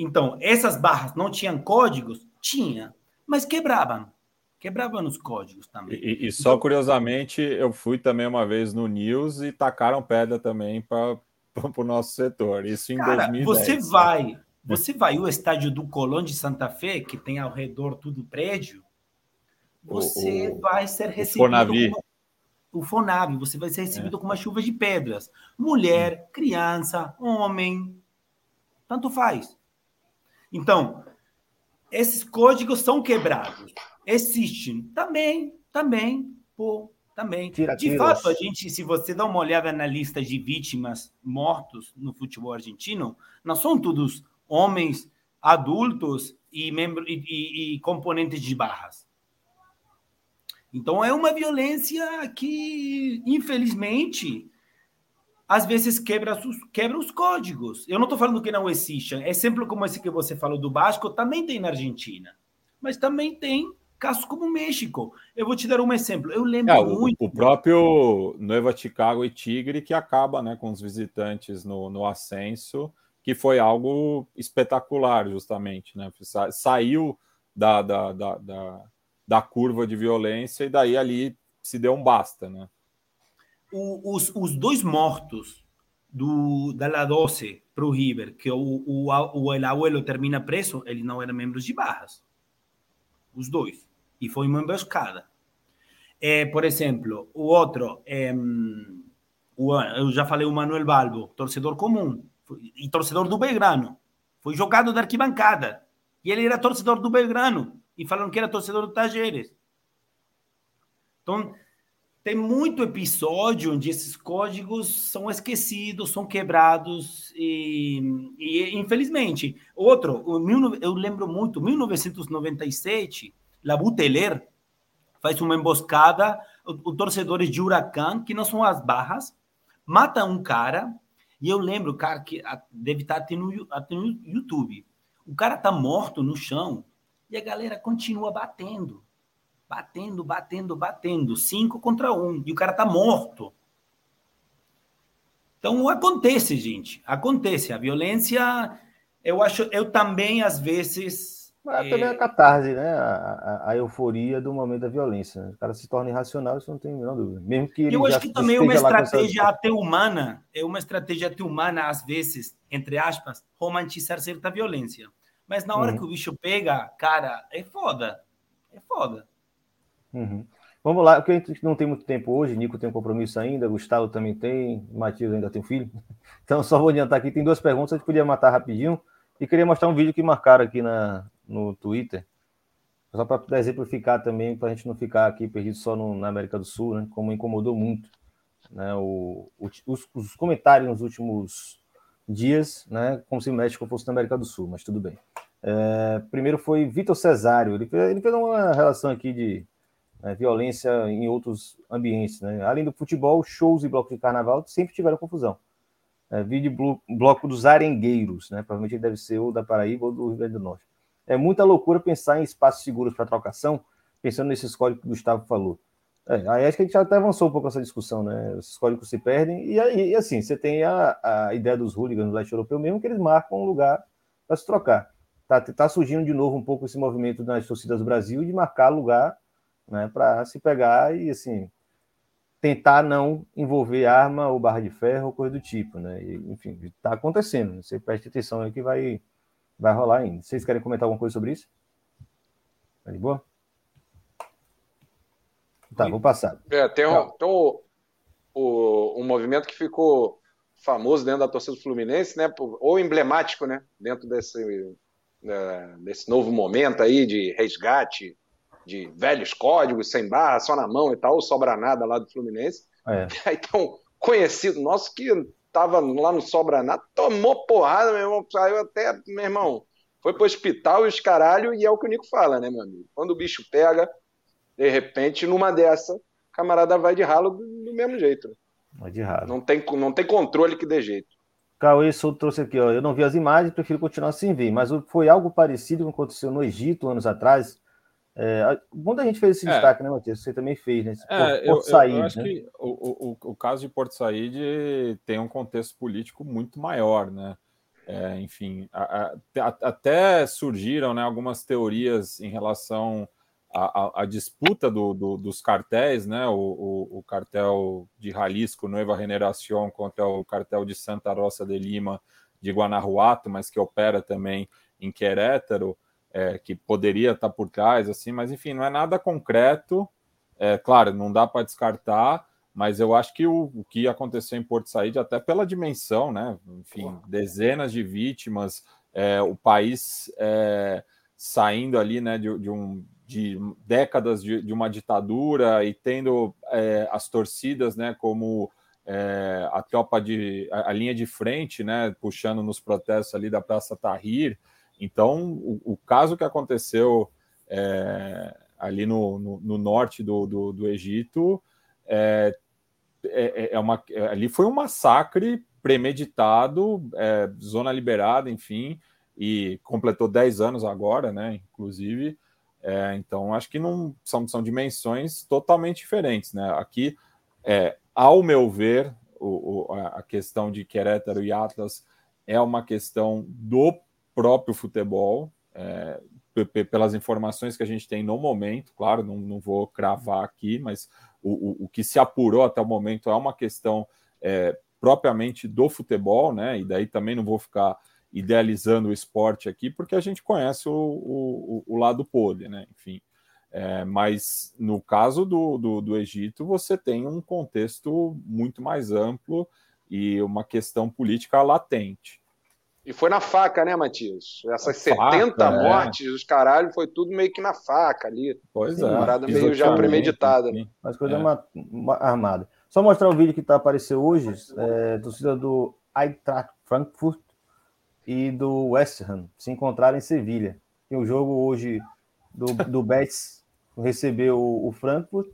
Então, essas barras não tinham códigos? Tinha, mas quebravam. Quebravam os códigos também. E, e só então, curiosamente, eu fui também uma vez no News e tacaram pedra também para o nosso setor. Isso em cara, 2010. Você vai, você vai o estádio do Colón de Santa Fé, que tem ao redor tudo prédio, você o, vai ser recebido. O Fonavi. o Fonavi, você vai ser recebido é. com uma chuva de pedras. Mulher, criança, homem, tanto faz. Então, esses códigos são quebrados. Existem também, também, pô, também. Tira, de fato, a gente, se você dá uma olhada na lista de vítimas mortos no futebol argentino, não são todos homens adultos e, membro, e, e, e componentes de barras. Então é uma violência que, infelizmente, às vezes quebra, quebra os códigos. Eu não estou falando que não existe. Exemplo como esse que você falou do Basco também tem na Argentina. Mas também tem casos como o México. Eu vou te dar um exemplo. Eu lembro é, muito. O próprio Nova Chicago e Tigre que acaba né, com os visitantes no, no ascenso, que foi algo espetacular, justamente. Né? Sa saiu da, da, da, da, da curva de violência e daí ali se deu um basta, né? O, os, os dois mortos do, da La 12 para o River, que o, o, o El Abuelo termina preso, eles não eram membros de barras. Os dois. E foi uma emboscada. É, por exemplo, o outro, é, eu já falei o Manuel Balbo, torcedor comum, e torcedor do Belgrano. Foi jogado da arquibancada. E ele era torcedor do Belgrano. E falaram que era torcedor do Tajeres. Então, tem muito episódio onde esses códigos são esquecidos, são quebrados e, e infelizmente. Outro, eu lembro muito, 1997, La Buteler faz uma emboscada, os torcedores de Huracan, que não são as barras, mata um cara, e eu lembro, cara, que deve estar até no, até no YouTube. O cara tá morto no chão e a galera continua batendo. Batendo, batendo, batendo. Cinco contra um. E o cara tá morto. Então acontece, gente. Acontece. A violência, eu acho, eu também, às vezes, mas é... também a catarse, né? A, a, a, euforia do momento da violência. O cara se torna irracional, isso não tem a menor dúvida. Mesmo que Eu acho que também é uma estratégia essa... até humana, é uma estratégia até humana, às vezes, entre aspas, romantizar certa violência. Mas na hora uhum. que o bicho pega, cara, é foda. É foda. Uhum. Vamos lá, porque a gente não tem muito tempo hoje, Nico tem um compromisso ainda, Gustavo também tem, Matias ainda tem um filho. Então, só vou adiantar aqui, tem duas perguntas, a gente podia matar rapidinho. E queria mostrar um vídeo que marcaram aqui na, no Twitter, só para exemplificar também, para a gente não ficar aqui perdido só no, na América do Sul, né? Como incomodou muito né? O, o, os, os, comentários nos últimos dias, né? Como se o México fosse na América do Sul, mas tudo bem. É, primeiro foi Vitor Cesário, ele ele fez uma relação aqui de né, violência em outros ambientes, né? Além do futebol, shows e blocos de carnaval sempre tiveram confusão. É, vídeo bloco dos arengueiros, né? Provavelmente deve ser ou da Paraíba ou do Rio Grande do Norte. É muita loucura pensar em espaços seguros para trocação, pensando nesses códigos que o Gustavo falou. É, aí acho que a gente já até avançou um pouco essa discussão, né? Esses códigos se perdem, e aí, assim, você tem a, a ideia dos hooligans do leste europeu mesmo, que eles marcam um lugar para se trocar. Tá, tá surgindo de novo um pouco esse movimento nas torcidas do Brasil de marcar lugar né, para se pegar e, assim, tentar não envolver arma ou barra de ferro ou coisa do tipo, né? E, enfim, está acontecendo. Você preste atenção aí que vai vai rolar ainda. Vocês querem comentar alguma coisa sobre isso? Tá de boa? Tá, vou passar. É, tem, um, tem um, um, um movimento que ficou famoso dentro da torcida do Fluminense, né? Ou emblemático, né? Dentro desse, é, desse novo momento aí de resgate de velhos códigos, sem barra, só na mão e tal, sobra nada lá do Fluminense. É. Aí tem um conhecido nosso que tava lá no Sobranato, tomou porrada, meu irmão, saiu até, meu irmão, foi pro hospital e os caralho, e é o que o Nico fala, né, meu amigo? Quando o bicho pega, de repente, numa dessa, o camarada vai de ralo do, do mesmo jeito. Vai de ralo. Não tem, não tem controle que dê jeito. Cauê Souto trouxe aqui, ó. Eu não vi as imagens, prefiro continuar sem ver, mas foi algo parecido com o que aconteceu no Egito anos atrás, é, gente fez esse é. destaque, né, Matheus? Você também fez, né? É, Porto, Porto eu, eu, eu, acho né? que o, o, o, caso de Porto Said tem um contexto político muito maior, né? É, enfim, a, a, até surgiram né, algumas teorias em relação à, à disputa do, do, dos cartéis, né? O, o, cartel de Jalisco, Nueva Generación, contra o cartel de Santa Rosa de Lima, de Guanajuato, mas que opera também em Querétaro é, que poderia estar por trás, assim, mas enfim, não é nada concreto. É, claro, não dá para descartar, mas eu acho que o, o, que aconteceu em Porto Saíde, até pela dimensão, né? Enfim, dezenas de vítimas, é, o país é, saindo ali, né, de, de um de décadas de, de, uma ditadura e tendo é, as torcidas, né, como é, a tropa de a, a, linha de frente, né, puxando nos protestos ali da Praça Tahrir, então, o, o caso que aconteceu é, ali no, no, no, norte do, do, do Egito é, é, é uma, é, ali foi um massacre premeditado, é, zona liberada, enfim, e completou 10 anos agora, né? Inclusive. É, então, acho que não são, são dimensões totalmente diferentes, né? Aqui, ao meu ver, o, o, a questão de Querétaro e Atlas é uma questão do próprio futebol, é, pelas informações que a gente tem no momento, claro, não, não vou cravar aqui, mas o, o, o, que se apurou até o momento é uma questão é, propriamente do futebol, né? E daí também não vou ficar idealizando o esporte aqui, porque a gente conhece o, o, lado podre, né? Enfim. É, mas no caso do, do, do, Egito, você tem um contexto muito mais amplo e uma questão política latente. E foi na faca, né, Matias? Essas faca, 70 é. mortes, os caralho, foi tudo meio que na faca ali. Pois é. Uma parada meio já premeditada. Mas coisa é. armada. Só mostrar o vídeo que tá, apareceu hoje, é, torcida do Eintracht Frankfurt e do West Ham se encontraram em Sevilha. Tem o jogo hoje do, do Betis recebeu o, Frankfurt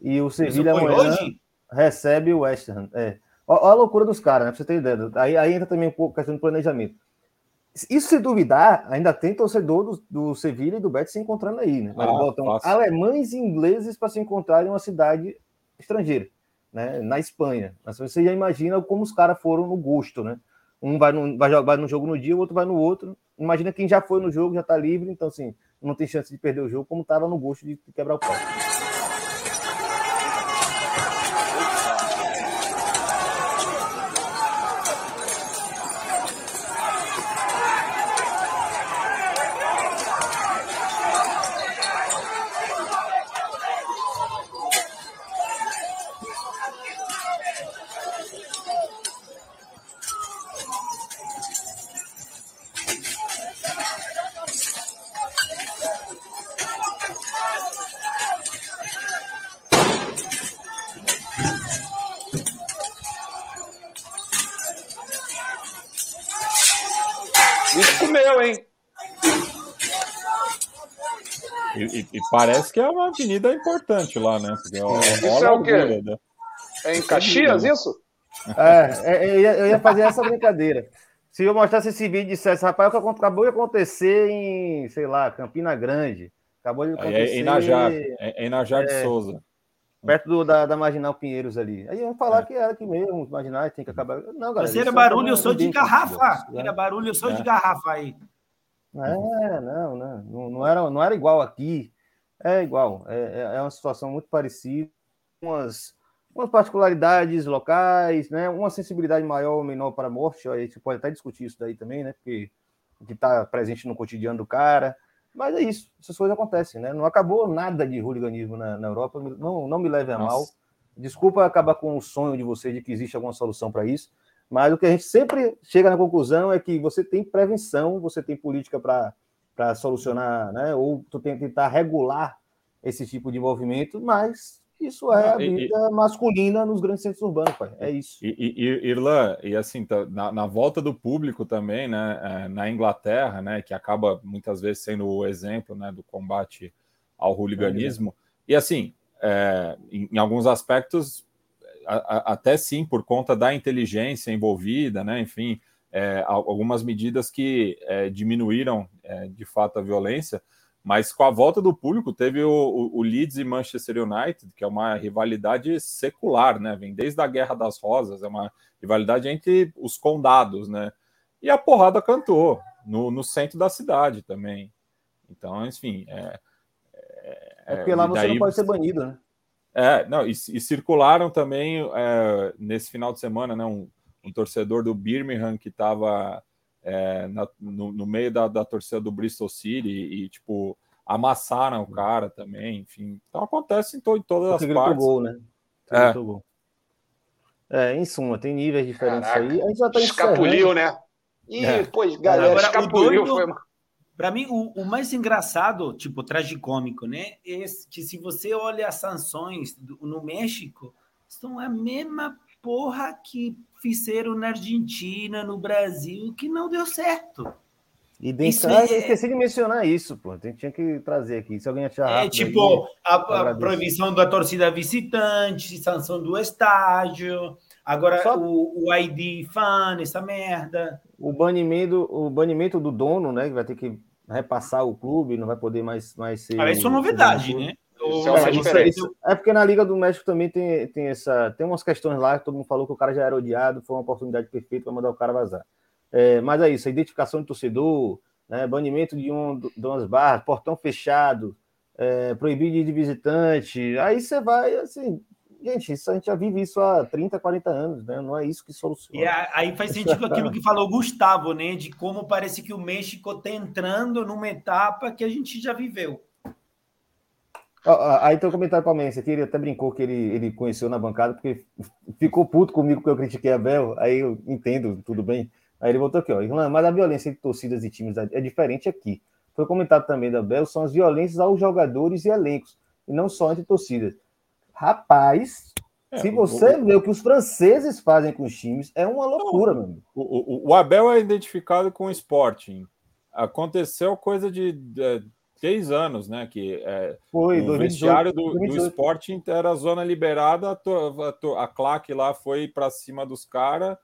e o Sevilha amanhã hoje? recebe o West Ham. É. Olha a loucura dos caras, né? Pra você ter ideia. Aí, aí entra também um pouco a questão do planejamento. Isso se duvidar, ainda tem torcedor do, do Sevilha e do Betis se encontrando aí, né? Ah, botam alemães e ingleses para se encontrar em uma cidade estrangeira, né? Na Espanha. Mas você já imagina como os caras foram no gosto, né? Um vai no, vai, vai no jogo no dia, o outro vai no outro. Imagina quem já foi no jogo, já está livre, então assim, não tem chance de perder o jogo, como estava no gosto de quebrar o pau. Parece que é uma avenida importante lá, né? Porque isso é o quê? Né? É em Caxias, isso? É, é, eu ia, eu ia fazer essa brincadeira. Se eu mostrasse esse vídeo e dissesse, rapaz, o que acabou de acontecer em, sei lá, Campina Grande. Acabou de acontecer. É, é Inajar, é, Inajar de é, Souza. Perto do, da, da Marginal Pinheiros ali. Aí iam falar é. que era aqui mesmo, Marginal tem que acabar. Não, galera. Mas era barulho, eu sou de garrafa. Era barulho, eu sou de garrafa aí. É, não, não, não, era, não era igual aqui. É igual, é, é, é uma situação muito parecida, umas, umas particularidades locais, né? uma sensibilidade maior ou menor para a morte, a gente pode até discutir isso daí também, né? Porque que está presente no cotidiano do cara. Mas é isso, essas coisas acontecem, né? Não acabou nada de hooliganismo na, na Europa, não, não me leve a Nossa. mal. Desculpa acabar com o sonho de vocês de que existe alguma solução para isso, mas o que a gente sempre chega na conclusão é que você tem prevenção, você tem política para para solucionar, né? Ou tu tem que tentar regular esse tipo de movimento, mas isso é a vida e, masculina nos grandes centros urbanos, pai. É isso. E, e, Irlan, e assim, tá, na, na, volta do público também, né? É, na Inglaterra, né? Que acaba muitas vezes sendo o exemplo né, do combate ao hooliganismo. É, e assim, é, em, em, alguns aspectos, a, a, até sim, por conta da inteligência envolvida, né? Enfim, é, algumas medidas que é, diminuíram é, de fato a violência, mas com a volta do público teve o, o, o, Leeds e Manchester United, que é uma rivalidade secular, né? Vem desde a Guerra das Rosas, é uma rivalidade entre os condados, né? E a porrada cantou no, no centro da cidade também. Então, enfim. É, é, é porque lá você daí, não pode ser banido, né? É, não, e, e circularam também é, nesse final de semana, né? Um, um torcedor do Birmingham que estava é, no, no, meio da, da torcida do Bristol City e, tipo, amassaram o cara também, enfim. Então acontece em, to, em todas Porque as partes. Gol, né? É. Gol. é, em suma, tem níveis diferentes Caraca, aí. A gente já tá escapuliu, né? Ih, é. pois, galera, Agora, escapuliu. Doido, foi... Para mim, o, o, mais engraçado, tipo, tragicômico, né? É que se você olha as sanções do, no México, são a mesma porra que fizeram na Argentina, no Brasil, que não deu certo. E isso é... esqueci de mencionar isso, pô. Tinha que trazer aqui. Se alguém achar É tipo aí, a, a proibição da torcida visitante, sanção do estádio. Agora Só... o, o ID fan, essa merda. O banimento, o banimento do dono, né? Que vai ter que repassar o clube, não vai poder mais, mais ser. Parece uma novidade, né? É, é, porque na Liga do México também tem, tem essa. Tem umas questões lá que todo mundo falou que o cara já era odiado, foi uma oportunidade perfeita para mandar o cara vazar. É, mas é isso, a identificação de torcedor, né, banimento de, um, de umas barras, portão fechado, é, proibido de visitante. Aí você vai, assim, gente, isso a gente já vive isso há 30, 40 anos, né? Não é isso que soluciona. E aí faz sentido aquilo que falou Gustavo, né? De como parece que o México está entrando numa etapa que a gente já viveu. Aí tem um comentário palmeirense aqui, ele até brincou que ele, ele conheceu na bancada, porque ficou puto comigo que eu critiquei a Bel, aí eu entendo, tudo bem. Aí ele voltou aqui, ó. Mas a violência entre torcidas e times é diferente aqui. Foi comentado também da Bel, são as violências aos jogadores e elencos, e não só entre torcidas. Rapaz, é, se você o, vê o que os franceses fazem com os times, é uma loucura, meu amigo. O, o, o Abel é identificado com o Sporting. Aconteceu coisa de, de três anos, né? Que é, foi, o 2018, vestiário do, 2018. do Sporting era a zona liberada, a, a, a claque lá foi para cima dos caras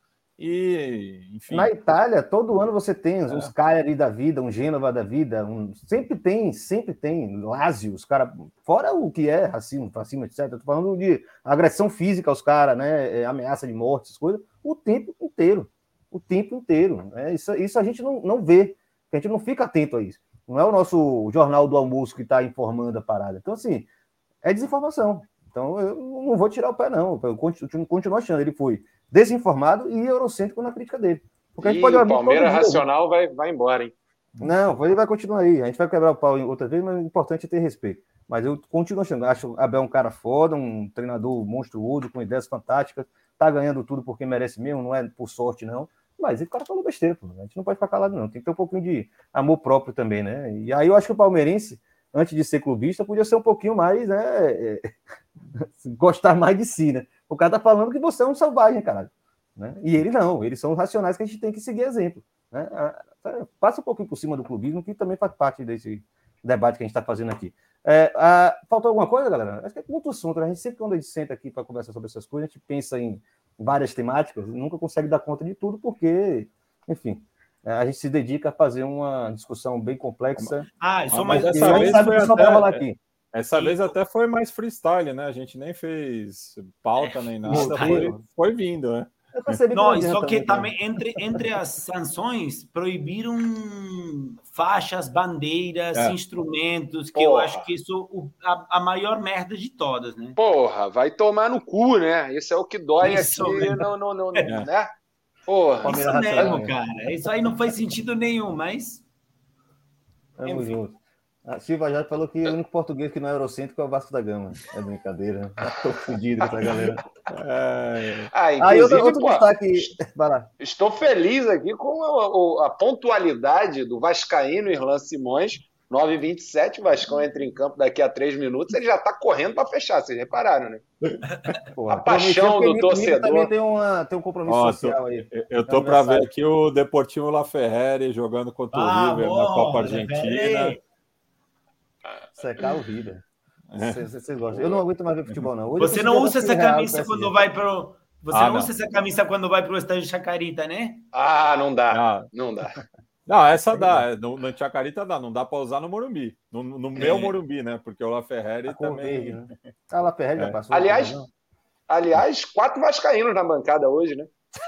e, enfim. Na Itália, todo ano você tem é. uns Cagliari da vida, um Gênova da vida, um... sempre tem, sempre tem Lazio, os caras, fora o que é racismo, racismo, etc. Tô falando de agressão física aos caras, né? É, ameaça de morte, essas coisas, o tempo inteiro. O tempo inteiro. Né? Isso, isso a gente não, não vê, a gente não fica atento a isso. Não é o nosso jornal do almoço que está informando a parada. Então, assim, é desinformação. Então, eu não vou tirar o pé, não. Eu continuo, continuo achando. Ele foi desinformado e eurocêntrico na crítica dele. Porque a gente pode o Palmeiras racional vai, vai embora, hein? Não, ele vai continuar aí. A gente vai quebrar o pau outra vez, mas o importante é ter respeito. Mas eu continuo achando. Acho o Abel um cara foda, um treinador monstruoso, com ideias fantásticas. Tá ganhando tudo porque merece mesmo, não é por sorte, não. Mas o cara falou besteira, pô. A gente não pode ficar calado, não. Tem que ter um pouquinho de amor próprio também, né? E aí eu acho que o palmeirense, antes de ser clubista, podia ser um pouquinho mais, né? É, gostar mais de si, né? O cara tá falando que você é um selvagem, cara. Né? E ele não, eles são racionais que a gente tem que seguir exemplo. Né? Passa um pouquinho por cima do clubismo, que também faz parte desse debate que a gente está fazendo aqui. É, a, faltou alguma coisa, galera? Acho que é muito assunto. Né? A gente sempre, quando a gente senta aqui para conversar sobre essas coisas, a gente pensa em várias temáticas nunca consegue dar conta de tudo, porque, enfim, é, a gente se dedica a fazer uma discussão bem complexa. Ah, só mais essa vez foi até, aqui. Essa vez até foi mais freestyle, né? A gente nem fez pauta é, nem nada, foi, foi vindo, né? Eu percebi não, não só que também entre, entre as sanções proibiram faixas, bandeiras, é. instrumentos, que Porra. eu acho que isso é a, a, maior merda de todas, né? Porra, vai tomar no cu, né? Isso é o que dói isso aqui, mesmo. não, não, não, é. né? Porra. Isso mesmo, cara. Isso aí não faz sentido nenhum, mas... Tamo junto. A Silva já falou que o único português que não é eurocêntrico é o Vasco da Gama. É brincadeira. Tô fudido com essa galera. É... Ah, Aí outro, outro pô, destaque. Estou feliz aqui com a, a, pontualidade do Vascaíno Irlan Simões. 9h27, o Vascão entra em campo daqui a três minutos, ele já está correndo para fechar, vocês repararam, né? Porra, a paixão do torcedor. Também tem, uma, tem um compromisso Ó, social aí. Eu tô para ver aqui o Deportivo La Ferreri jogando contra ah, o River bom, na Copa Argentina. Secar o. Vocês gostam. Eu não aguento mais ver futebol, não. Hoje você não usa essa camisa quando vai para Você ah, não, usa essa camisa quando vai para o estádio de Chacarita, né? Ah, não dá. Ah. Não dá. Não, essa dá. No, no Chacarita dá. Não dá para usar no Morumbi. No, no é. meu Morumbi, né? Porque o La Ferrari também. Verde, né? Ah, La é. já passou. Aliás, aliás, quatro vascaínos na bancada hoje, né?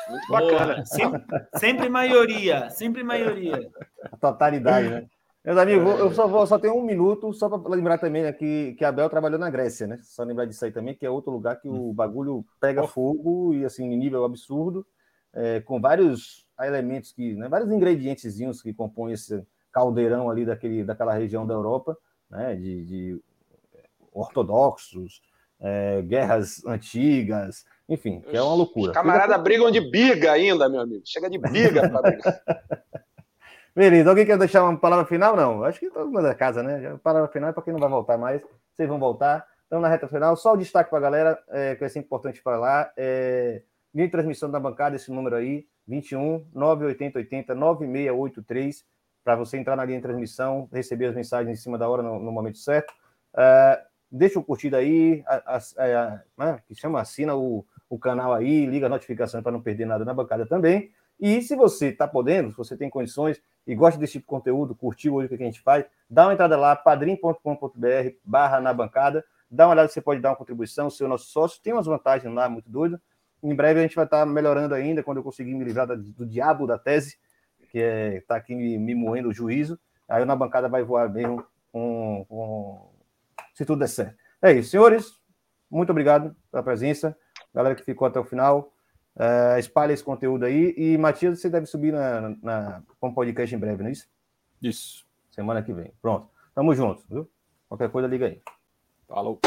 Muito bacana. Sempre, sempre maioria. Sempre maioria. A totalidade, né? Meus amigos, eu só, vou, só tenho um minuto, só para lembrar também né, que, que Abel trabalhou na Grécia, né? Só lembrar disso aí também, que é outro lugar que o hum. bagulho pega fogo e assim, nível absurdo, é, com vários elementos que, né, vários ingredientezinhos que compõem esse caldeirão ali daquele, daquela região da Europa, né? De, de ortodoxos, é, guerras antigas, enfim, que é uma loucura. Os camaradas brigam de biga ainda, meu amigo. Chega de biga para brigar. Beleza, alguém quer deixar uma palavra final? Não, acho que todo mundo é da casa, né? palavra final é para quem não vai voltar mais, vocês vão voltar. Então, na reta final, só o destaque para a galera, é, que é sempre importante falar, é, linha de transmissão da bancada, esse número aí, 21 980 80 9683, para você entrar na linha de transmissão, receber as mensagens em cima da hora, no, no momento certo. É, deixa o curtido aí, a, a, a, né, que chama, assina o, o canal aí, liga a notificação para não perder nada na bancada também. E se você está podendo, se você tem condições e gosta desse tipo de conteúdo, curtiu hoje o que a gente faz, dá uma entrada lá, padrim.com.br barra na bancada, dá uma olhada você pode dar uma contribuição, ser o nosso sócio, tem umas vantagens lá muito doidas. Em breve a gente vai estar melhorando ainda quando eu conseguir me livrar do diabo da tese, que é tá aqui me, me moendo o juízo. Aí na bancada vai voar mesmo se tudo der certo. É isso, senhores. Muito obrigado pela presença. Galera que ficou até o final. Uh, espalha esse conteúdo aí. E, Matias, você deve subir na, na, com podcast em breve, não é isso? Isso. Semana que vem. Pronto. Tamo junto, viu? Qualquer coisa, liga aí. Falou.